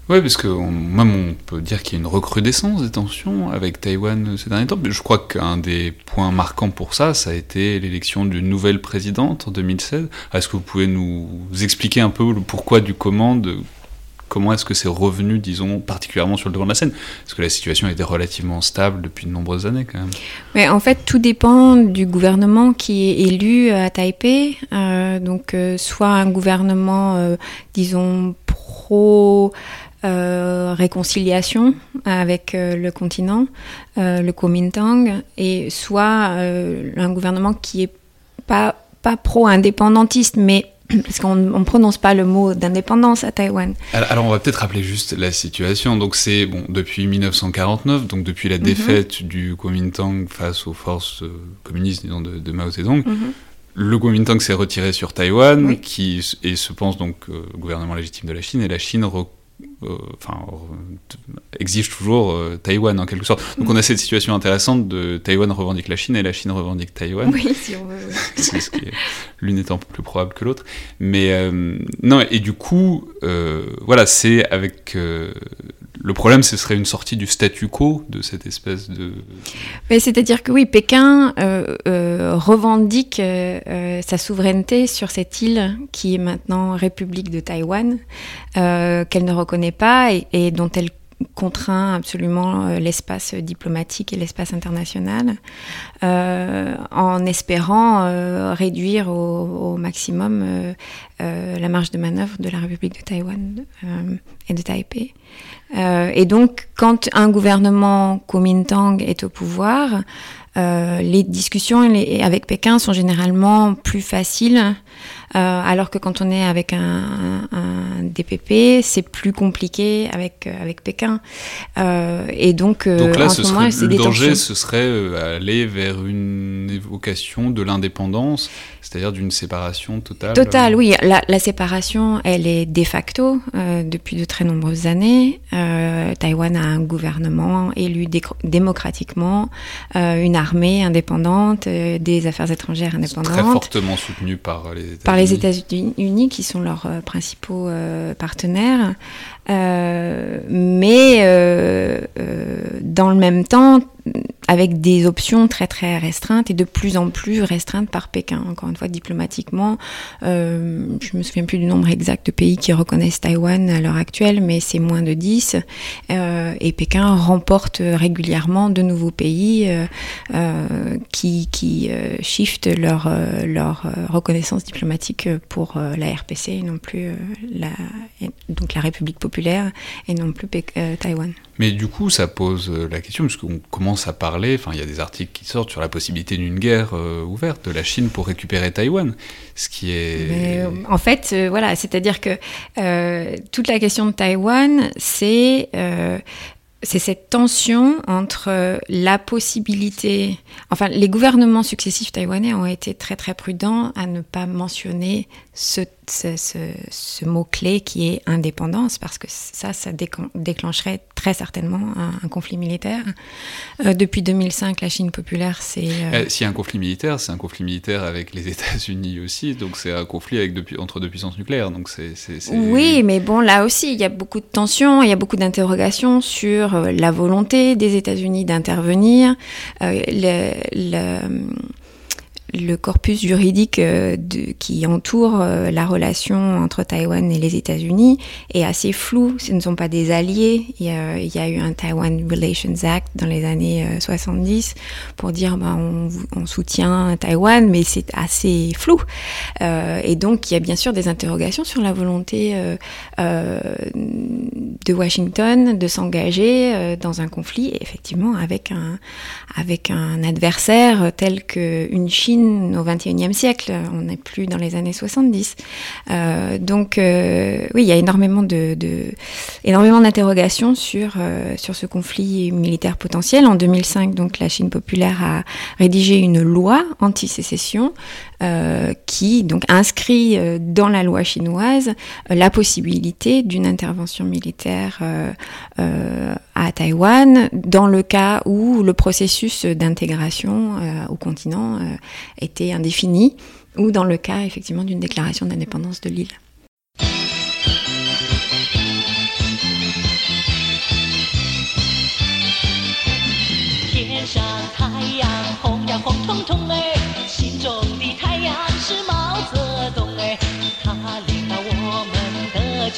Oui, parce que même on peut dire qu'il y a une recrudescence des tensions avec Taïwan ces derniers temps. Je crois qu'un des points marquants pour ça, ça a été l'élection d'une nouvelle présidente en 2016. Est-ce que vous pouvez nous expliquer un peu le pourquoi du comment comment est-ce que c'est revenu, disons, particulièrement sur le devant de la scène? Parce que la situation était relativement stable depuis de nombreuses années, quand même. Mais en fait, tout dépend du gouvernement qui est élu à Taipei. Euh, donc, euh, soit un gouvernement, euh, disons, pro euh, réconciliation avec euh, le continent, euh, le Kuomintang, et soit un gouvernement qui est pas, pas pro-indépendantiste, mais parce qu'on ne prononce pas le mot d'indépendance à Taïwan. Alors, on va peut-être rappeler juste la situation. Donc c'est bon depuis 1949, donc depuis la mhm. défaite du Kuomintang face aux forces communistes disons, de, Mao Zedong. Mhm. Le Kuomintang s'est retiré sur Taïwan, qui et se pense donc gouvernement légitime de la Chine, et la Chine enfin, exige toujours euh, Taïwan en quelque sorte. Donc on a cette situation intéressante de Taïwan revendique la Chine et la Chine revendique Taïwan. Oui, si on veut. l'une étant plus probable que l'autre. Mais euh, non, et du coup, voilà, c'est avec le problème, ce serait une sortie du statu quo de cette espèce de. C'est-à-dire que oui, Pékin euh, euh, revendique euh, sa souveraineté sur cette île qui est maintenant République de Taïwan, qu'elle ne reconnaît pas et, dont elle contraint absolument l'espace diplomatique et l'espace international, en espérant réduire au maximum la marge de manœuvre de la République de Taïwan et de Taipei. Euh, et donc, quand un gouvernement Kuomintang est au pouvoir, euh, les discussions avec Pékin sont généralement plus faciles alors que quand on est avec un, DPP, c'est plus compliqué avec, euh, avec Pékin. Euh, et donc, donc là, ce moment, le danger, ce serait aller vers une évocation de l'indépendance, c'est-à-dire d'une séparation totale. Totale, oui. La, la, séparation, elle est de facto depuis de très nombreuses années. Taïwan a un gouvernement élu démocratiquement, une armée indépendante, des affaires étrangères indépendantes. Très fortement soutenu par les États-Unis les États-Unis, qui sont leurs euh, principaux euh, partenaires. Euh, mais dans le même temps, avec des options très très restreintes et de plus en plus restreintes par Pékin. Encore une fois, diplomatiquement, euh, je me souviens plus du nombre exact de pays qui reconnaissent Taïwan à l'heure actuelle, mais c'est moins de 10. Euh, et Pékin remporte régulièrement de nouveaux pays euh, euh qui, qui euh, shiftent leur, euh, leur reconnaissance diplomatique pour la RPC et non plus la, donc la République populaire et non plus Taïwan. Mais du coup, ça pose la question, puisqu'on commence à parler, enfin il y a des articles qui sortent sur la possibilité d'une guerre euh, ouverte de la Chine pour récupérer Taïwan, ce qui est... Euh, en fait, euh, voilà, c'est-à-dire que toute la question de Taïwan, c'est c'est cette tension entre la possibilité, enfin les gouvernements successifs taïwanais ont été très très prudents à ne pas mentionner ce ce, mot-clé qui est indépendance, parce que ça, ça déclencherait très certainement un, conflit militaire. Euh, depuis 2005, la Chine populaire, c'est... Euh... S'il y a un conflit militaire, c'est un conflit militaire avec les États-Unis aussi, donc c'est un conflit avec entre deux puissances nucléaires. Donc c'est, Oui, mais bon, là aussi, il y a beaucoup de tensions, il y a beaucoup d'interrogations sur euh, la volonté des États-Unis d'intervenir. le, le le corpus juridique euh, qui entoure euh, la relation entre Taïwan et les États-Unis est assez flou. Ce ne sont pas des alliés. Il y a, eu un Taiwan Relations Act dans les années 70 euh, pour dire bah, on, soutient Taïwan, mais c'est assez flou. et donc il y a bien sûr des interrogations sur la volonté de Washington de s'engager dans un conflit, effectivement, avec un, avec un adversaire tel qu'une Chine au XXIe siècle, on n'est plus dans les années 70. Euh, donc euh, oui, il y a énormément d'interrogations sur euh, sur ce conflit militaire potentiel. En 2005, donc la Chine populaire a rédigé une loi anti-sécession qui donc inscrit dans la loi chinoise la possibilité d'une intervention militaire à Taïwan dans le cas où le processus d'intégration au continent était indéfinie, ou dans le cas effectivement d'une déclaration d'indépendance de l'île.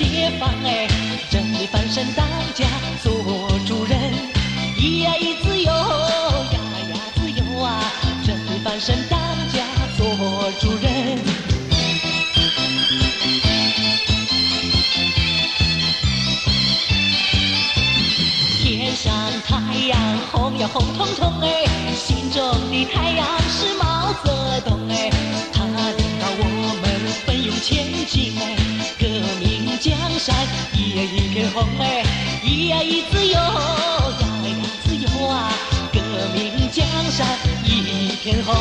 解放哎，这里翻身当家做主人，咿呀咿子哟，呀呀子哟啊，这里翻身当家做主人。天上太阳红呀红彤彤，哎，心中的太阳。山一呀一片红哎，一呀一自由，呀呀自由啊，革命江山一片红。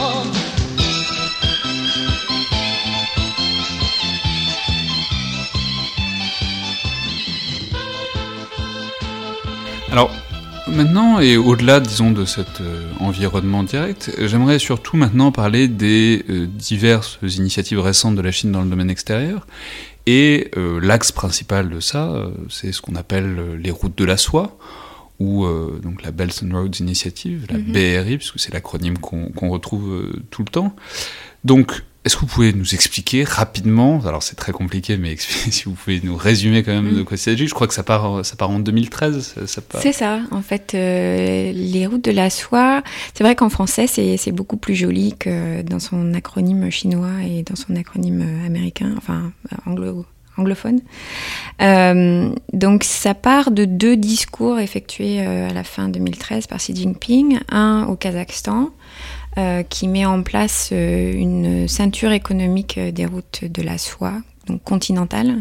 Alors, Maintenant, et au-delà, disons, de cet euh, environnement direct, j'aimerais surtout maintenant parler des euh, diverses initiatives récentes de la Chine dans le domaine extérieur. et euh, l'axe principal de ça, c'est ce qu'on appelle les routes de la soie, ou donc la Belt and Roads Initiative, la mm-hmm. BRI, puisque c'est l'acronyme qu'on retrouve tout le temps. Donc, est-ce que vous pouvez nous expliquer rapidement, alors c'est très compliqué, mais si vous pouvez nous résumer quand même de quoi il s'agit, je crois que ça part, ça part en 2013. Ça, C'est ça, en fait, euh, les routes de la soie, c'est vrai qu'en français c'est beaucoup plus joli que dans son acronyme chinois et dans son acronyme américain, enfin anglo anglophone. Euh, donc ça part de deux discours effectués euh, à la fin 2013 par Xi Jinping, un au Kazakhstan, qui met en place euh, une ceinture économique euh, des routes de la soie, donc continentale.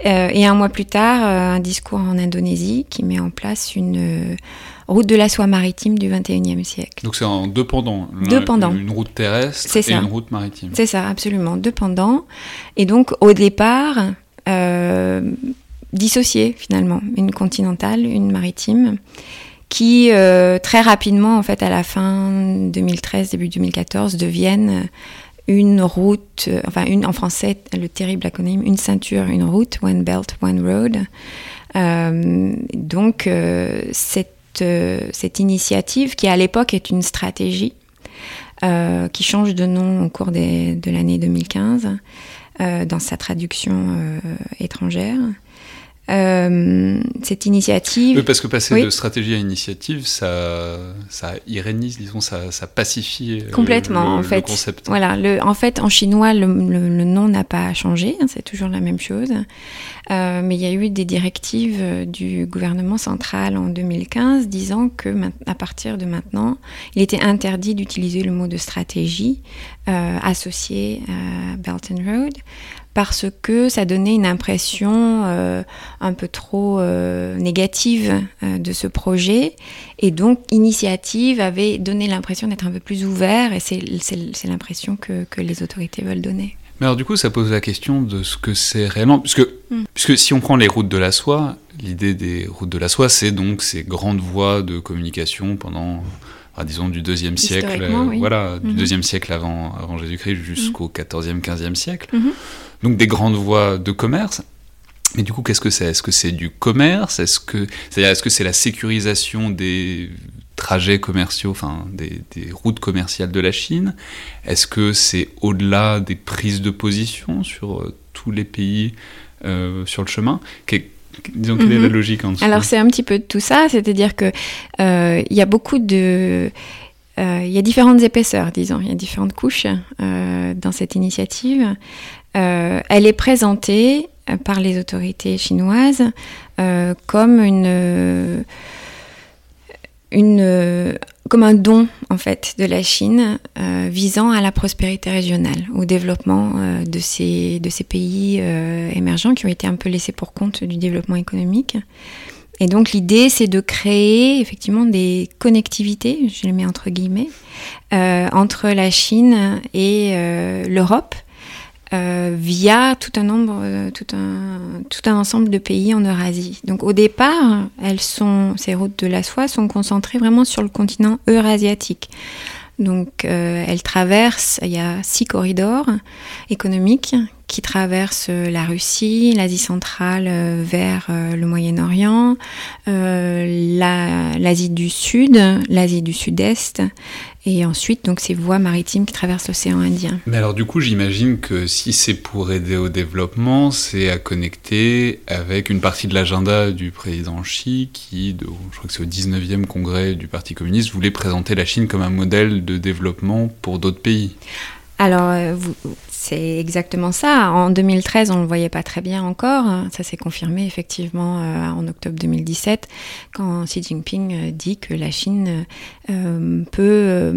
et un mois plus tard, un discours en Indonésie qui met en place une route de la soie maritime du 21e siècle. Donc c'est en deux pendants. Deux pendants. Une route terrestre et une route maritime. C'est ça, absolument. Deux pendants. Et donc au départ, euh, dissociés finalement. Une continentale, une maritime qui euh, très rapidement, en fait, à la fin 2013, début 2014, deviennent une route, euh, enfin une en français, le terrible acronyme, une ceinture, une route, One Belt, One Road. Euh, donc cette, cette initiative, qui à l'époque est une stratégie, qui change de nom au cours de l'année 2015 dans sa traduction étrangère, euh, cette initiative. Oui, parce que passer de stratégie à initiative, ça, ça irénise, disons, ça, ça pacifie euh, Complètement, le, en fait. concept. Voilà, le, en fait, en chinois, le, le nom n'a pas changé, hein, c'est toujours la même chose. Euh, mais il y a eu des directives du gouvernement central en 2015 disant que à partir de maintenant, il était interdit d'utiliser le mot de stratégie euh, associé à Belt and Road parce que ça donnait une impression euh, un peu trop euh, négative euh, de ce projet. Et donc, Initiative avait donné l'impression d'être un peu plus ouvert, et c'est l'impression que, que, les autorités veulent donner. Mais alors du coup, ça pose la question de ce que c'est réellement, puisque, mm. puisque si on prend les routes de la soie, l'idée des routes de la soie, c'est donc ces grandes voies de communication pendant, disons, du deuxième siècle, voilà, du mm-hmm. deuxième siècle avant, avant Jésus-Christ jusqu'au XIVe, XVe siècle. Donc des grandes voies de commerce. Mais du coup, qu'est-ce que c'est? Est-ce que c'est du commerce? Est-ce que c'est-à-dire est-ce que c'est la sécurisation des trajets commerciaux, enfin des, routes commerciales de la Chine? Est-ce que c'est au-delà des prises de position sur euh, tous les pays euh, sur le chemin? Disons, quelle est la mhm. logique en dessous? Alors, c'est un petit peu de tout ça, c'est-à-dire que euh, il y a beaucoup de. Il y a différentes épaisseurs, disons, il y a différentes couches dans cette initiative. elle est présentée par les autorités chinoises comme euh, un don en fait de la Chine euh, visant à la prospérité régionale, au développement euh, de ces pays émergents qui ont été un peu laissés pour compte du développement économique. Et donc l'idée, c'est de créer effectivement des connectivités, je les mets entre guillemets, entre la Chine et l'Europe euh, via tout un nombre, euh, tout un, tout un ensemble de pays en Eurasie. Donc au départ, elles sont, ces routes de la soie sont concentrées vraiment sur le continent eurasiatique. Donc euh, elles traversent, il y a six corridors économiques qui traversent la Russie, l'Asie centrale vers le Moyen-Orient, l'Asie du Sud, l'Asie du Sud-Est et ensuite, donc, ces voies maritimes qui traversent l'océan Indien. Mais alors, du coup, j'imagine que si c'est pour aider au développement, c'est à connecter avec une partie de l'agenda du président Xi, qui, je crois que c'est au 19e congrès du Parti communiste, voulait présenter la Chine comme un modèle de développement pour d'autres pays. Alors, euh, c'est exactement ça. En 2013, on ne le voyait pas très bien encore. Ça s'est confirmé effectivement euh, en octobre 2017 quand Xi Jinping euh, dit que la Chine peut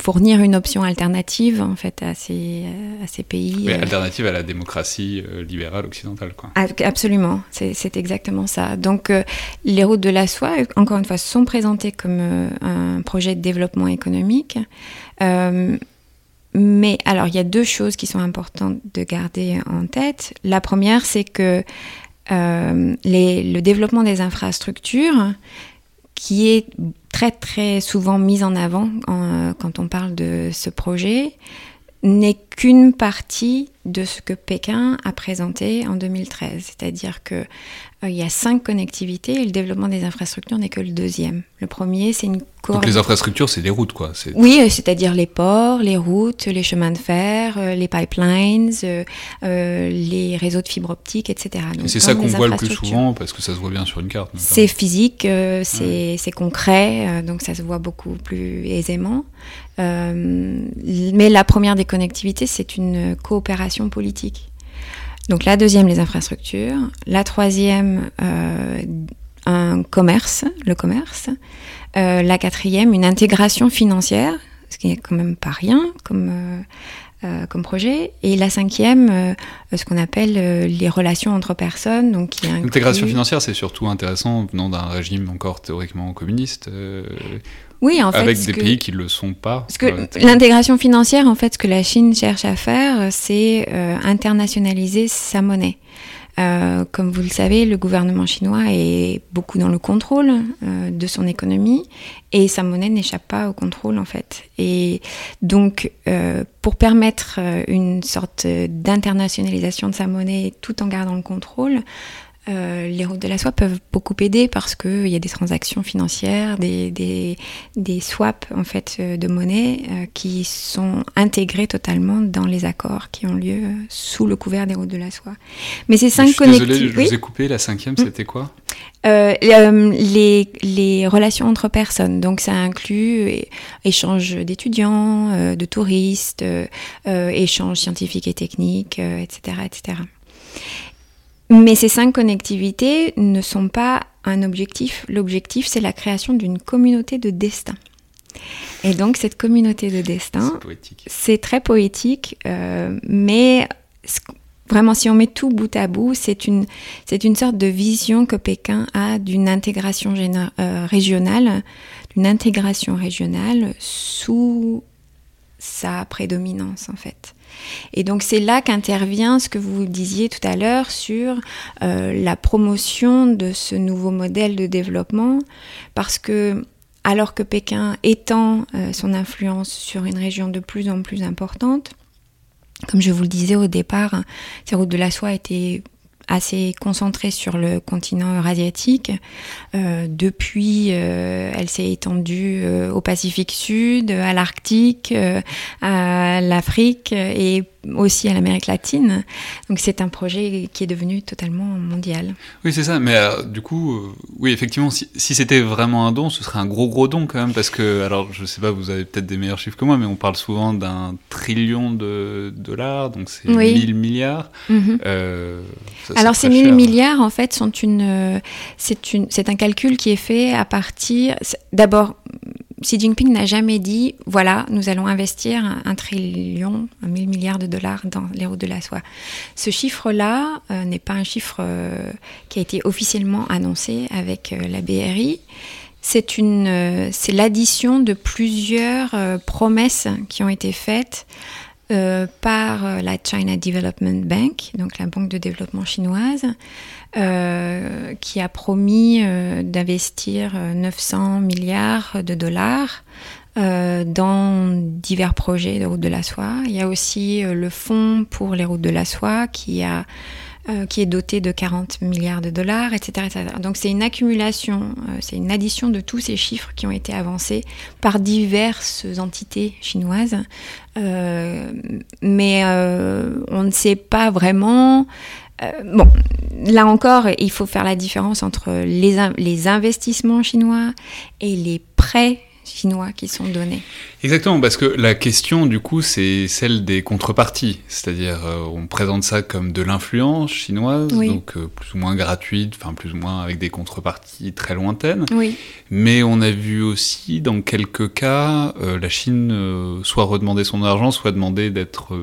fournir une option alternative en fait à ces, à ces pays. Mais alternative à la démocratie libérale occidentale, quoi. Absolument, c'est exactement ça. Donc, les routes de la soie, encore une fois, sont présentées comme un projet de développement économique. Mais alors, il y a deux choses qui sont importantes de garder en tête. La première, c'est que euh, le développement des infrastructures, qui est très très souvent mis en avant quand on parle de ce projet, n'est qu'une partie de ce que Pékin a présenté en 2013. C'est-à-dire que euh, il y a cinq connectivités et le développement des infrastructures n'est que le deuxième. Le premier, c'est une Donc les infrastructures, c'est des routes, quoi. Oui, euh, c'est-à-dire les ports, les routes, les chemins de fer, euh, les pipelines, les réseaux de fibre optique, etc. c'est ça qu'on voit le plus souvent parce que ça se voit bien sur une carte. C'est physique, c'est concret, donc ça se voit beaucoup plus aisément. mais la première des connectivités, c'est une coopération politique. Donc la deuxième, les infrastructures. La troisième, euh, un commerce, le commerce. Euh, la quatrième, une intégration financière, ce qui est quand même pas rien comme, euh, comme projet. Et la cinquième, ce qu'on appelle les relations entre personnes. Donc, L'intégration financière, c'est surtout intéressant venant d'un régime encore théoriquement communiste. Oui, en fait. Avec des pays qui ne le sont pas. Parce que l'intégration financière, en fait, ce que la Chine cherche à faire, c'est euh, internationaliser sa monnaie. Euh, comme vous le savez, le gouvernement chinois est beaucoup dans le contrôle euh, de son économie et sa monnaie n'échappe pas au contrôle en fait. Et donc, euh, pour permettre euh, une sorte d'internationalisation de sa monnaie tout en gardant le contrôle, euh, les routes de la soie peuvent beaucoup aider parce qu'il y a des transactions financières, des, des, des swaps en fait euh, de monnaie euh, qui sont intégrés totalement dans les accords qui ont lieu sous le couvert des routes de la soie. Mais ces cinq connectivités. Désolé, je vous ai coupé. La cinquième, mm. c'était quoi? Les, les, relations entre personnes. Donc ça inclut échange d'étudiants, de touristes, échange scientifiques et techniques, etc., etc. Mais ces cinq connectivités ne sont pas un objectif. L'objectif, c'est la création d'une communauté de destin. Et donc cette communauté de destin, c'est très poétique, euh, mais vraiment si on met tout bout à bout, c'est une, c'est une sorte de vision que Pékin a d'une intégration euh, régionale, d'une intégration régionale sous sa prédominance en fait. Et donc c'est là qu'intervient ce que vous disiez tout à l'heure sur la promotion de ce nouveau modèle de développement, parce que alors que Pékin étend son influence sur une région de plus en plus importante, comme je vous le disais au départ, ces routes de la soie étaient assez concentrée sur le continent eurasiatique. Euh, depuis, euh, elle s'est étendue euh, au Pacifique Sud, à l'Arctique, à l'Afrique et aussi à l'Amérique latine. Donc c'est un projet qui est devenu totalement mondial. Oui, c'est ça. Mais euh, du coup, euh, oui, effectivement, si, c'était vraiment un don, ce serait un gros gros don quand même, parce que, alors je sais pas, vous avez peut-être des meilleurs chiffres que moi, mais on parle souvent d'un trillion de dollars, donc c'est 1000 milliards. Mhm. Euh, alors ces 1000 milliards, en fait, sont une, c'est un calcul qui est fait à partir, d'abord Xi Jinping n'a jamais dit voilà, nous allons investir un, trillion, un mille milliards de dollars dans les routes de la soie. Ce chiffre-là euh, n'est pas un chiffre euh, qui a été officiellement annoncé avec euh, la BRI. C'est c'est l'addition de plusieurs promesses qui ont été faites par la China Development Bank, donc la banque de développement chinoise, euh, qui a promis euh, d'investir 900 euh, milliards de dollars dans divers projets de routes de la soie. Il y a aussi le fonds pour les routes de la soie qui a qui est doté de 40 milliards de dollars, etc. Donc c'est une accumulation, c'est une addition de tous ces chiffres qui ont été avancés par diverses entités chinoises. mais on ne sait pas vraiment euh, bon, là encore, il faut faire la différence entre les, les investissements chinois et les prêts chinois qui sont donnés. Exactement, parce que la question du coup c'est celle des contreparties, c'est-à-dire euh, on présente ça comme de l'influence chinoise, donc euh, plus ou moins gratuite, enfin plus ou moins avec des contreparties très lointaines. Oui. Mais on a vu aussi dans quelques cas la Chine soit redemander son argent, soit demander d'être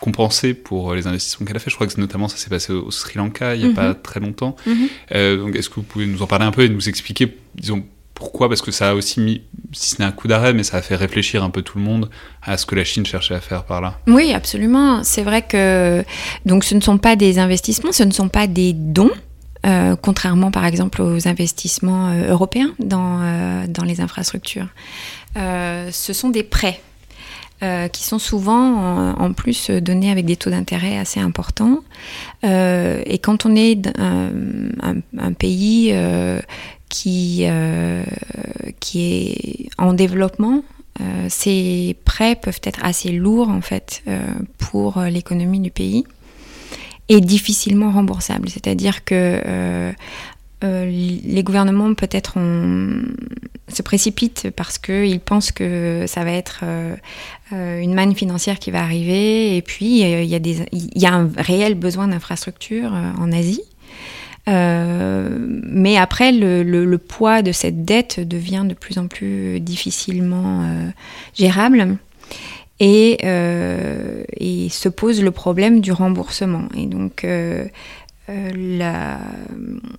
compensé pour les investissements qu'elle a fait. Je crois que notamment ça s'est passé au Sri Lanka il n'y a pas mhm. très longtemps. Mhm. Euh, donc est-ce que vous pouvez nous en parler un peu et nous expliquer, disons, pourquoi? Parce que ça a aussi mis, si ce n'est un coup d'arrêt, mais ça a fait réfléchir un peu tout le monde à ce que la Chine cherchait à faire par là. Oui, absolument. C'est vrai que donc ce ne sont pas des investissements, ce ne sont pas des dons. Euh, contrairement par exemple aux investissements euh, européens dans, dans les infrastructures. ce sont des prêts euh, qui sont souvent en, plus donnés avec des taux d'intérêt assez importants. Euh, et quand on est un, pays euh, qui, qui est en développement, ces prêts peuvent être assez lourds en fait pour l'économie du pays et difficilement remboursables. C'est-à-dire que euh, les gouvernements peut-être se précipitent parce qu'ils pensent que ça va être euh, euh, une manne financière qui va arriver et puis il y, a y a un réel besoin d'infrastructures en Asie. mais après, le, poids de cette dette devient de plus en plus difficilement gérable et, et, se pose le problème du remboursement. Et donc, euh,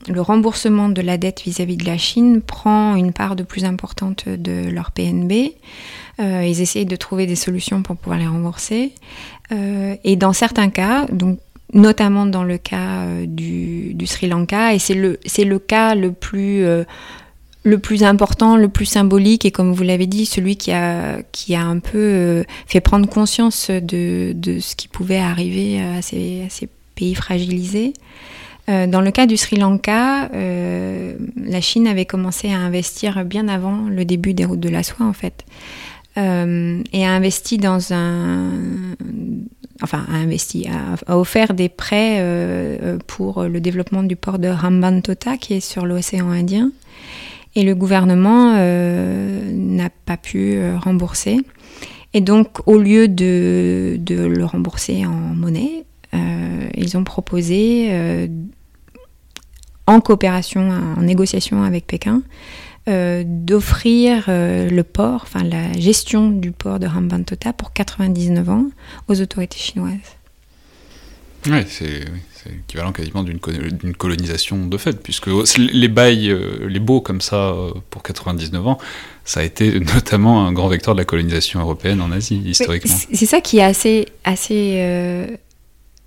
le remboursement de la dette vis-à-vis de la Chine prend une part de plus importante de leur PNB. Euh, ils essayent de trouver des solutions pour pouvoir les rembourser. Euh, et dans certains cas, donc notamment dans le cas du, Sri Lanka, et c'est le, le cas le plus le plus important, le plus symbolique, et comme vous l'avez dit, celui qui a, qui a un peu fait prendre conscience de, de ce qui pouvait arriver à ces, à pays fragilisés. Euh, dans le cas du Sri Lanka, euh, la Chine avait commencé à investir bien avant le début des routes de la soie, en fait, euh, et a investi dans un, enfin, a investi, a, offert des prêts pour le développement du port de Hambantota, qui est sur l'océan Indien, et le gouvernement n'a pas pu rembourser. Et donc, au lieu de, le rembourser en monnaie, ils ont proposé, euh, en coopération, en négociation avec Pékin, euh, d'offrir le port, enfin la gestion du port de Hambantota pour 99 ans aux autorités chinoises. Oui, c'est équivalent quasiment d'une colonisation de fait, puisque les bails, euh, les baux comme ça euh, pour 99 ans, ça a été notamment un grand vecteur de la colonisation européenne en Asie, historiquement. C'est ça qui est assez, assez euh,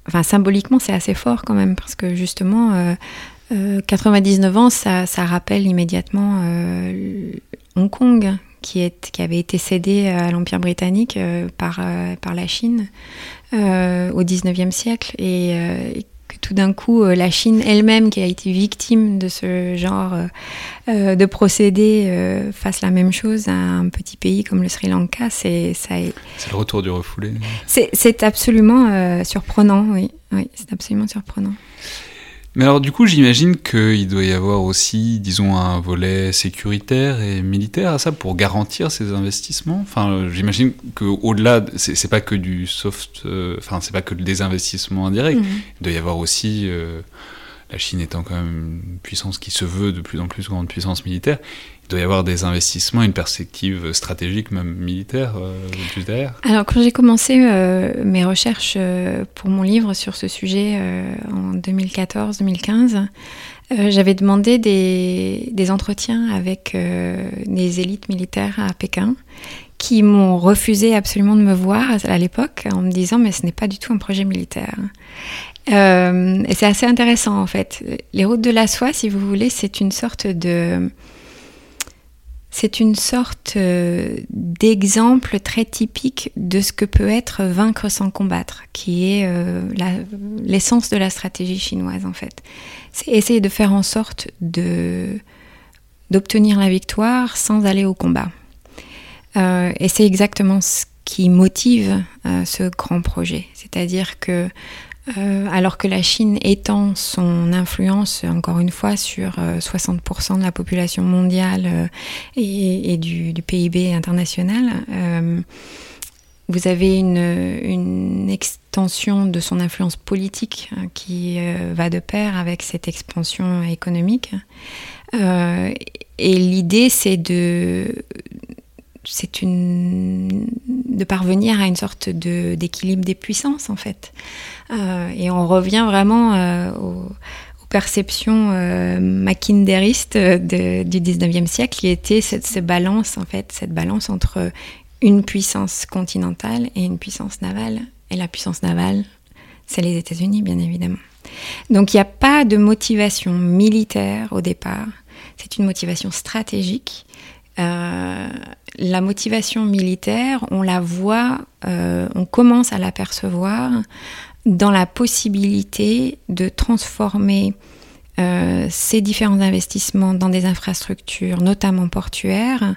enfin symboliquement, c'est assez fort quand même, parce que justement, 99 ans, ça, rappelle immédiatement Hong Kong, qui, est, qui, avait été cédé à l'Empire britannique par, par la Chine au 19e siècle. Et, tout d'un coup, euh, la Chine elle-même, qui a été victime de ce genre euh, euh, de procédé, fasse la même chose à un petit pays comme le Sri Lanka, c'est ça. C'est le retour du refoulé. C'est absolument surprenant, oui. Oui, c'est absolument surprenant. Mais alors du coup, j'imagine qu'il doit y avoir aussi, disons, un volet sécuritaire et militaire à ça pour garantir ces investissements? Enfin, j'imagine qu'au-delà, c'est pas que du soft, euh, enfin, c'est pas que des investissements indirects. Mhm. Il doit y avoir aussi euh, la Chine étant quand même une puissance qui se veut de plus en plus grande puissance militaire, il doit y avoir des investissements, une perspective stratégique, même militaire, euh, derrière. Alors, quand j'ai commencé euh, mes recherches euh, pour mon livre sur ce sujet en 2014-2015, j'avais demandé des, entretiens avec des élites militaires à Pékin qui m'ont refusé absolument de me voir à l'époque en me disant mais ce n'est pas du tout un projet militaire. Euh, et c'est assez intéressant en fait. Les routes de la soie, si vous voulez, c'est une sorte de c'est une sorte euh, d'exemple très typique de ce que peut être vaincre sans combattre, qui est euh, l'essence de la stratégie chinoise en fait. C'est essayer de faire en sorte d'obtenir la victoire sans aller au combat. et c'est exactement ce qui motive ce grand projet, c'est-à-dire que euh, alors que la Chine étend son influence, encore une fois, sur 60% euh, de la population mondiale euh, et, du, PIB international, vous avez une, extension de son influence politique hein, qui va de pair avec cette expansion économique. et l'idée, c'est de c'est une de parvenir à une sorte de d'équilibre des puissances en fait. Euh, et on revient vraiment euh, aux, perceptions euh, mackinderistes du 19e siècle qui était cette, balance en fait cette balance entre une puissance continentale et une puissance navale. Et la puissance navale c'est les États-Unis bien évidemment. Donc il n'y a pas de motivation militaire au départ. C'est une motivation stratégique euh, la motivation militaire, on la voit, euh, on commence à l'apercevoir dans la possibilité de transformer euh, ces différents investissements dans des infrastructures, notamment portuaires,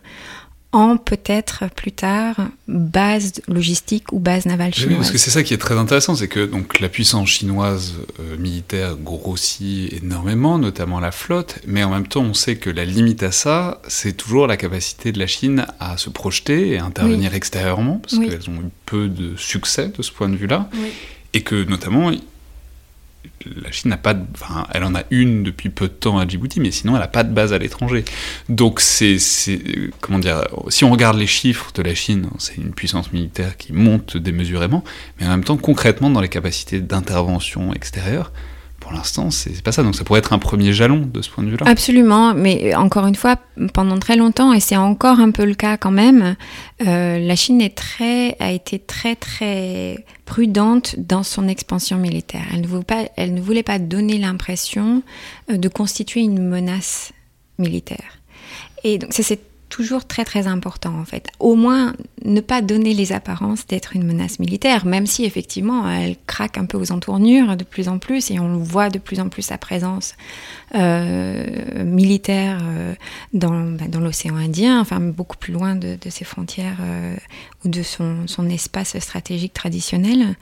en peut-être plus tard base logistique ou base navale chinoise. Oui, parce que c'est ça qui est très intéressant, c'est que donc la puissance chinoise euh, militaire grossit énormément, notamment la flotte, mais en même temps on sait que la limite à ça, c'est toujours la capacité de la Chine à se projeter et intervenir extérieurement, parce qu'elles ont eu peu de succès de ce point de vue-là, et que notamment la Chine n'a pas, de, enfin, elle en a une depuis peu de temps à Djibouti, mais sinon elle n'a pas de base à l'étranger. Donc c'est, comment dire, si on regarde les chiffres de la Chine, c'est une puissance militaire qui monte démesurément, mais en même temps concrètement dans les capacités d'intervention extérieure, pour l'instant, c'est pas ça. Donc ça pourrait être un premier jalon de ce point de vue-là. Absolument, mais encore une fois, pendant très longtemps, et c'est encore un peu le cas quand même, euh, la Chine est très, a été très très prudente dans son expansion militaire. Elle ne voulait pas, elle ne voulait pas donner l'impression euh, de constituer une menace militaire. Et donc ça c'est toujours très très important en fait. Au moins ne pas donner les apparences d'être une menace militaire, même si effectivement elle craque un peu aux entournures de plus en plus et on voit de plus en plus sa présence euh, militaire euh, dans, bah, dans l'océan Indien, enfin beaucoup plus loin de, ses frontières euh, ou de son, espace stratégique traditionnel.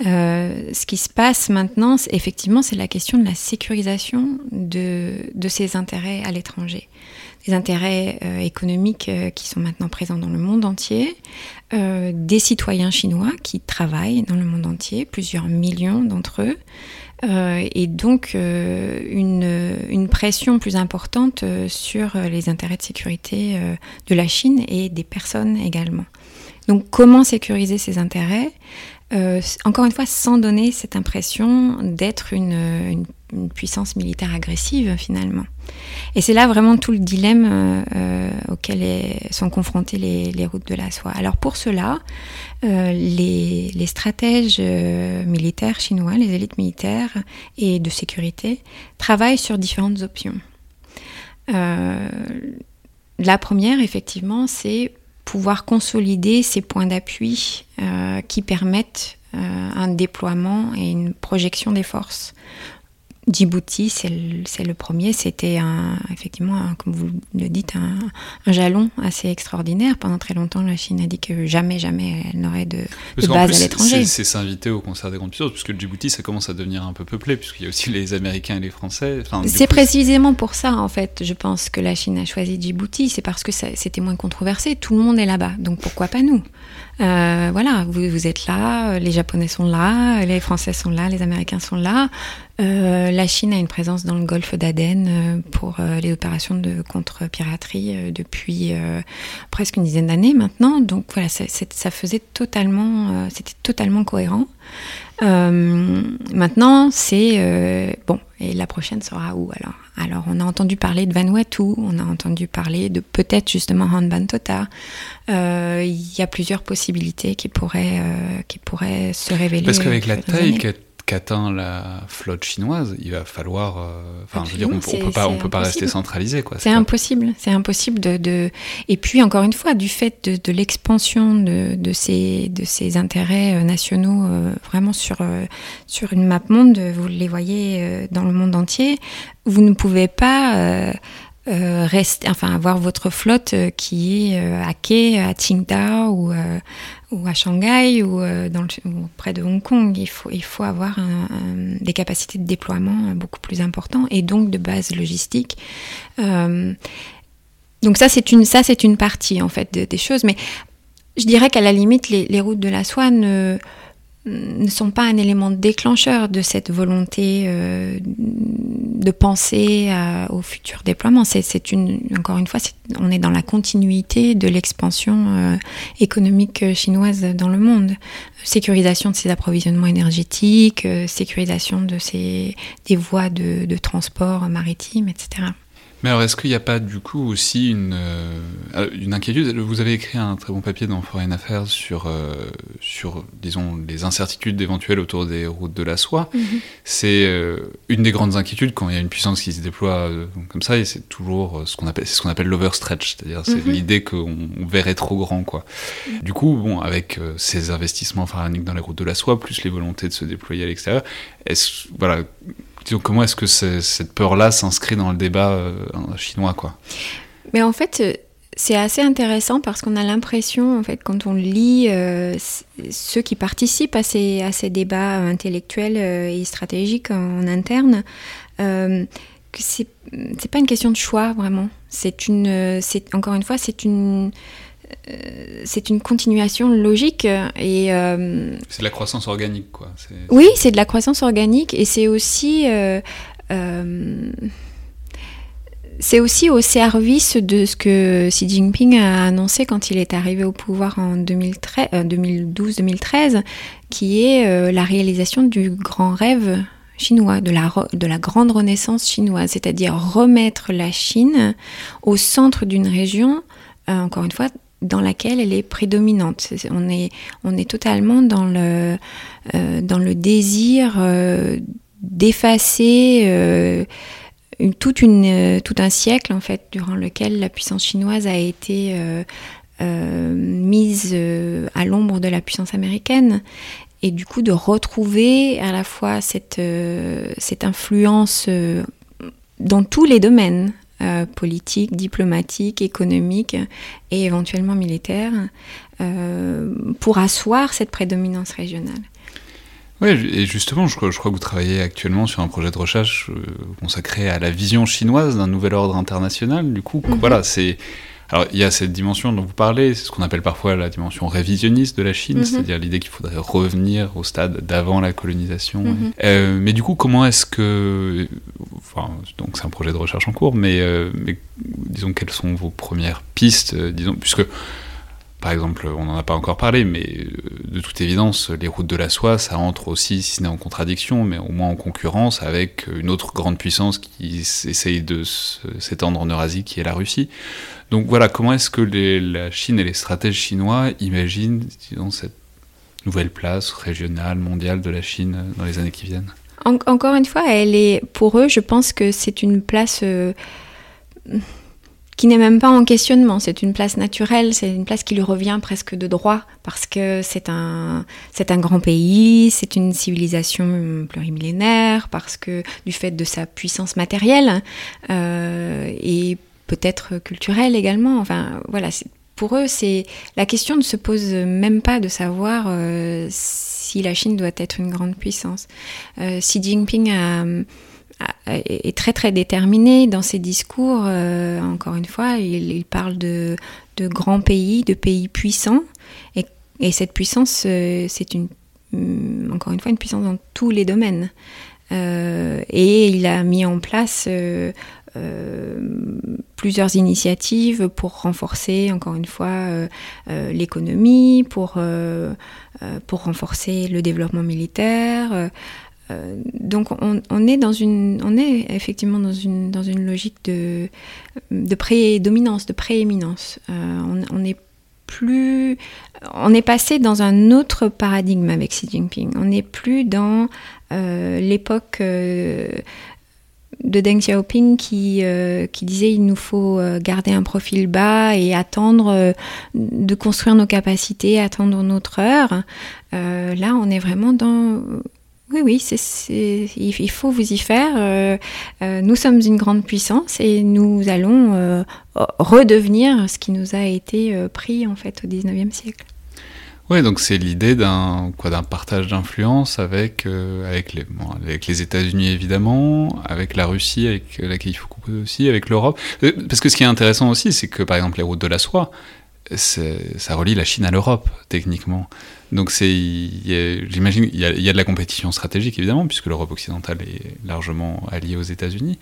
ce qui se passe maintenant, effectivement, c'est la question de la sécurisation de ses intérêts à l'étranger des intérêts euh, économiques euh, qui sont maintenant présents dans le monde entier, euh, des citoyens chinois qui travaillent dans le monde entier, plusieurs millions d'entre eux, et donc une, pression plus importante sur les intérêts de sécurité de la Chine et des personnes également. Donc comment sécuriser ces intérêts? Encore une fois, sans donner cette impression d'être une, puissance militaire agressive finalement. Et c'est là vraiment tout le dilemme auquel sont confrontées les, routes de la soie. Alors pour cela, les, les, stratèges militaires chinois, les élites militaires et de sécurité travaillent sur différentes options. la première, effectivement, c'est pouvoir consolider ces points d'appui euh, qui permettent euh, un déploiement et une projection des forces. Djibouti, c'est le, premier. C'était effectivement, comme vous le dites, un, jalon assez extraordinaire. Pendant très longtemps, la Chine a dit que jamais, jamais elle n'aurait de, base à l'étranger. C'est s'inviter au concert des grandes puissances, puisque le Djibouti, ça commence à devenir un peu peuplé, puisqu'il y a aussi les Américains et les Français. c'est précisément pour ça, en fait, je pense que la Chine a choisi Djibouti. C'est parce que c'était moins controversé. Tout le monde est là-bas. Donc pourquoi pas nous? Euh, voilà, vous, vous, êtes là, les Japonais sont là, les Français sont là, les Américains sont là. Euh, la Chine a une présence dans le golfe d'Aden euh, pour les opérations de contre-piraterie depuis presque une dizaine d'années maintenant. Donc voilà, ça, ça faisait totalement, c'était totalement cohérent. maintenant, c'est bon. Et la prochaine sera où alors? Alors, on a entendu parler de Vanuatu, on a entendu parler de peut-être justement Hanban Tota. Euh, il y a plusieurs possibilités qui pourraient, euh, qui pourraient se révéler. Parce qu'avec la taille qu'atteint la flotte chinoise, il va falloir. Euh, enfin, je veux dire, on, on peut pas, on peut pas rester centralisé, quoi. C'est impossible. C'est impossible de, de, Et puis encore une fois, du fait de, de l'expansion de, de, ces, de ces intérêts euh, nationaux, euh, vraiment sur sur une map monde, vous les voyez dans le monde entier. Vous ne pouvez pas. Rester, enfin avoir votre flotte qui est à quai, à Qingdao ou ou à Shanghai ou, euh, près de Hong Kong. Il faut, il faut avoir des capacités de déploiement beaucoup plus importantes et donc de base logistique. Euh, donc ça c'est une une partie en fait des choses, mais je dirais qu'à la limite les, les, routes de la soie ne ne sont pas un élément déclencheur de cette volonté euh, de penser au futur déploiement. C'est une, encore une fois, on est dans la continuité de l'expansion euh, économique chinoise dans le monde. Sécurisation de ses approvisionnements énergétiques, euh, sécurisation de des voies de, de transport maritime, etc. Mais alors, est-ce qu'il n'y a pas du coup aussi une, euh, une inquiétude? Vous avez écrit un très bon papier dans Foreign Affairs sur, euh, sur disons, les incertitudes éventuelles autour des routes de la soie. Mhm. C'est euh, une des grandes inquiétudes quand il y a une puissance qui se déploie comme ça, et c'est toujours ce qu'on appelle, c'est ce qu'on appelle l'overstretch, c'est-à-dire c'est mhm. l'idée qu'on verrait trop grand, quoi. Mhm. Du coup, bon, avec ces investissements pharaoniques dans les routes de la soie, plus les volontés de se déployer à l'extérieur, est-ce, voilà comment est-ce que cette peur-là s'inscrit dans le débat euh, chinois quoi? Mais en fait, euh, c'est assez intéressant parce qu'on a l'impression, en fait, quand on lit euh, ceux qui participent à ces, à ces débats intellectuels et stratégiques en, interne, que c'est pas une question de choix vraiment. C'est une, encore une fois, c'est une euh, c'est une continuation logique et euh, c'est de la croissance organique quoi. Oui, c'est de la croissance organique et c'est aussi euh, c'est aussi au service de ce que Xi Jinping a annoncé quand il est arrivé au pouvoir en 2012-2013, qui est la réalisation du grand rêve chinois, de la, de la grande renaissance chinoise, c'est-à-dire remettre la Chine au centre d'une région, encore une fois, dans laquelle elle est prédominante. On est, on est totalement dans le, euh, dans le désir euh, d'effacer euh, toute une, tout un siècle en fait durant lequel la puissance chinoise a été mise à l'ombre de la puissance américaine et du coup de retrouver à la fois cette, cette influence dans tous les domaines euh, politique, diplomatique, économique et éventuellement militaire euh, pour asseoir cette prédominance régionale. Oui, et justement, je crois, que vous travaillez actuellement sur un projet de recherche euh, consacré à la vision chinoise d'un nouvel ordre international. Du coup, mhm. voilà, c'est alors il y a cette dimension dont vous parlez, c'est ce qu'on appelle parfois la dimension révisionniste de la Chine, mhm. c'est-à-dire l'idée qu'il faudrait revenir au stade d'avant la colonisation. Mhm. Euh, mais du coup, comment est-ce que, enfin, donc c'est un projet de recherche en cours, mais, euh, mais, disons quelles sont vos premières pistes, euh, disons, puisque par exemple, on n'en a pas encore parlé, mais de toute évidence, les routes de la soie, ça entre aussi, si ce n'est en contradiction, mais au moins en concurrence avec une autre grande puissance qui essaye de s'étendre en Eurasie, qui est la Russie. Donc voilà, comment est-ce que la Chine et les stratèges chinois imaginent cette nouvelle place régionale, mondiale de la Chine dans les années qui viennent? Encore une fois, elle est, pour eux, je pense que c'est une place... Euh, qui n'est même pas en questionnement. C'est une place naturelle, c'est une place qui lui revient presque de droit parce que c'est un, c'est un grand pays, c'est une civilisation plurimillénaire, parce que du fait de sa puissance matérielle euh, et peut-être culturelle également. Enfin, voilà. Pour eux, c'est la question ne se pose même pas de savoir euh, si la Chine doit être une grande puissance. Euh, Xi Jinping est très très déterminé dans ses discours. Euh, encore une fois, il, parle de, de, grands pays, de pays puissants, et, et cette puissance, c'est une mm, encore une fois une puissance dans tous les domaines. Et il a mis en place plusieurs initiatives pour renforcer, encore une fois, l'économie, pour, pour renforcer le développement militaire. Euh, donc on, est dans une, on est effectivement dans une, dans une logique de, de prédominance, de prééminence. Euh, on, est plus, on est passé dans un autre paradigme avec Xi Jinping. On n'est plus dans euh, l'époque de Deng Xiaoping qui, qui disait il nous faut garder un profil bas et attendre de construire nos capacités, attendre notre heure. là, on est vraiment dans oui, oui, c'est, il faut vous y faire. Euh, euh, nous sommes une grande puissance et nous allons euh, redevenir ce qui nous a été pris en fait au 19e siècle. Oui, donc c'est l'idée d'un quoi d'un partage d'influence avec avec les avec les États-Unis évidemment, avec la Russie, avec faut couper aussi, avec l'Europe. Parce que ce qui est intéressant aussi, c'est que par exemple les routes de la soie, ça relie la Chine à l'Europe techniquement. Donc c'est, j'imagine, il y, a, de la compétition stratégique évidemment, puisque l'Europe occidentale est largement alliée aux États-Unis,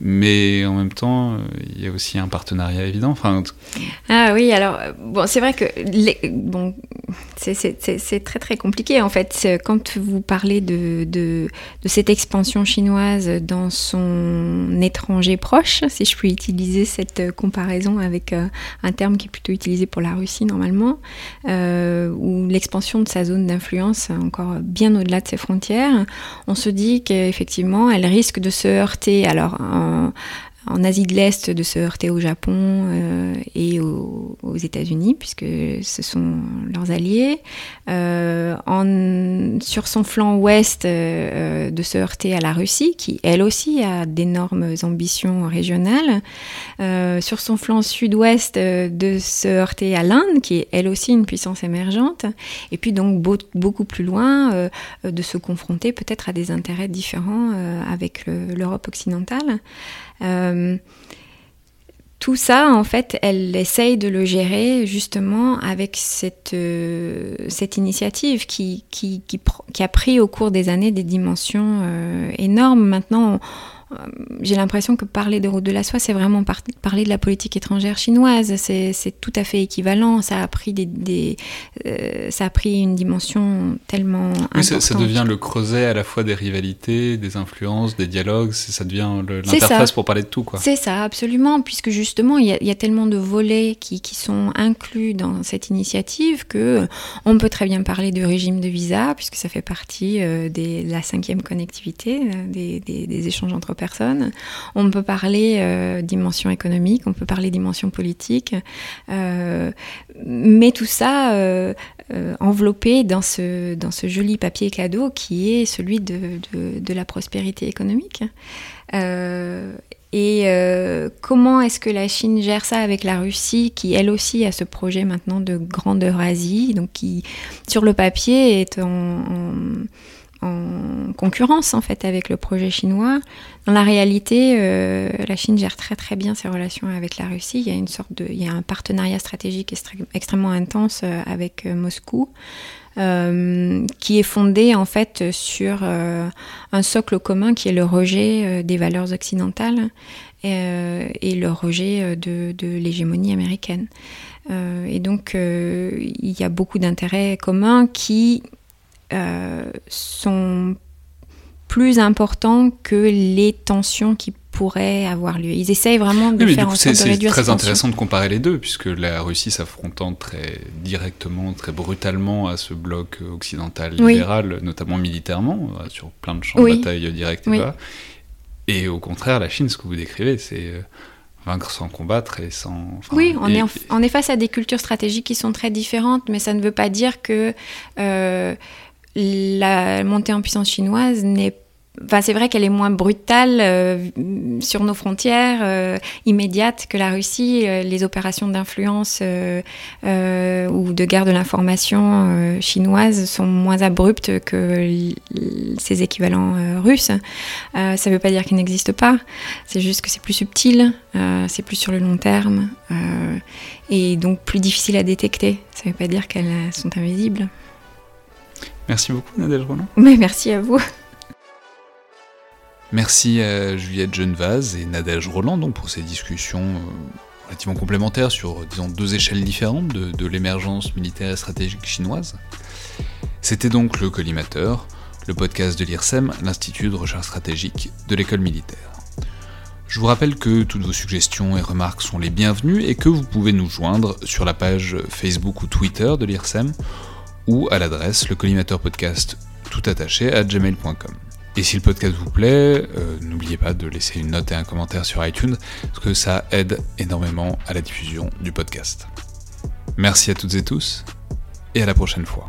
mais en même temps, il y a aussi un partenariat évident. Ah oui, alors bon, c'est vrai que bon, c'est très très compliqué en fait. Quand vous parlez de, de, de, cette expansion chinoise dans son étranger proche, si je puis utiliser cette comparaison avec euh, un terme qui est plutôt utilisé pour la Russie normalement, euh, où l'expansion de sa zone d'influence encore bien au-delà de ses frontières, on se dit qu'effectivement, elle risque de se heurter alors en Asie de l'Est de se heurter au Japon euh, et aux, États-Unis, puisque ce sont leurs alliés. Euh, sur son flanc ouest, euh, de se heurter à la Russie, qui elle aussi a d'énormes ambitions régionales. sur son flanc sud-ouest, de se heurter à l'Inde, qui est elle aussi une puissance émergente. Et puis donc beaucoup plus loin, de se confronter peut-être à des intérêts différents avec l'Europe occidentale. Euh, tout ça, en fait, elle essaye de le gérer justement avec cette, euh, cette initiative qui, qui, qui, a pris au cours des années des dimensions euh, énormes. Maintenant, j'ai l'impression que parler de route de la soie, c'est vraiment parler de la politique étrangère chinoise. C'est tout à fait équivalent. Ça a pris, des, euh, ça a pris une dimension tellement oui, Ça, devient le creuset à la fois des rivalités, des influences, des dialogues. Ça devient l'interface pour parler de tout. C'est ça, absolument. Puisque justement, il y, a tellement de volets qui, qui, sont inclus dans cette initiative que euh, on peut très bien parler de régime de visa, puisque ça fait partie de la cinquième connectivité, des, des échanges entre personnes on peut parler euh, dimension économique, on peut parler dimension politique, euh, mais tout ça euh, enveloppé dans ce, joli papier cadeau qui est celui de, la prospérité économique. Et comment est-ce que la Chine gère ça avec la Russie, qui elle aussi a ce projet maintenant de grande Eurasie, donc qui sur le papier est en concurrence en fait avec le projet chinois. Dans la réalité, euh, la Chine gère très très bien ses relations avec la Russie. Il y a une sorte de, il y a un partenariat stratégique extrêmement intense euh, avec euh, Moscou. qui est fondé en fait sur un socle commun qui est le rejet des valeurs occidentales et le rejet de l'hégémonie américaine. et donc, il y a beaucoup d'intérêts communs qui sont plus importants que les tensions qui pourraient avoir lieu. Ils essayent vraiment de faire en sorte de réduire C'est très intéressant de comparer les deux, puisque la Russie s'affrontant très directement, très brutalement à ce bloc occidental libéral, notamment militairement, euh, sur plein de champs de bataille directs et bas. Et au contraire, la Chine, ce que vous décrivez, c'est euh, vaincre sans combattre et sans... oui, on, est on est face à des cultures stratégiques qui sont très différentes, mais ça ne veut pas dire que euh, la montée en puissance chinoise n'est c'est vrai qu'elle est moins brutale euh, sur nos frontières euh, immédiates que la Russie. Euh, les opérations d'influence ou de guerre de l'information chinoise sont moins abruptes que ses équivalents russes. ça ne veut pas dire qu'elles n'existent pas. C'est juste que c'est plus subtil, c'est plus sur le long terme et donc plus difficile à détecter. Ça ne veut pas dire qu'elles sont invisibles. Merci beaucoup, Nadège Roland. Mais merci à vous. Merci à Juliette Genevaz et Nadège Roland donc, pour ces discussions euh, relativement complémentaires sur disons, deux échelles différentes de, l'émergence militaire et stratégique chinoise. C'était donc le Collimateur, le podcast de l'IRSEM, l'Institut de recherche stratégique de l'école militaire. Je vous rappelle que toutes vos suggestions et remarques sont les bienvenues et que vous pouvez nous joindre sur la page Facebook ou Twitter de l'IRSEM ou à l'adresse le collimateur podcast tout attaché à gmail.com. Et si le podcast vous plaît, euh, n'oubliez pas de laisser une note et un commentaire sur iTunes, parce que ça aide énormément à la diffusion du podcast. Merci à toutes et tous, et à la prochaine fois.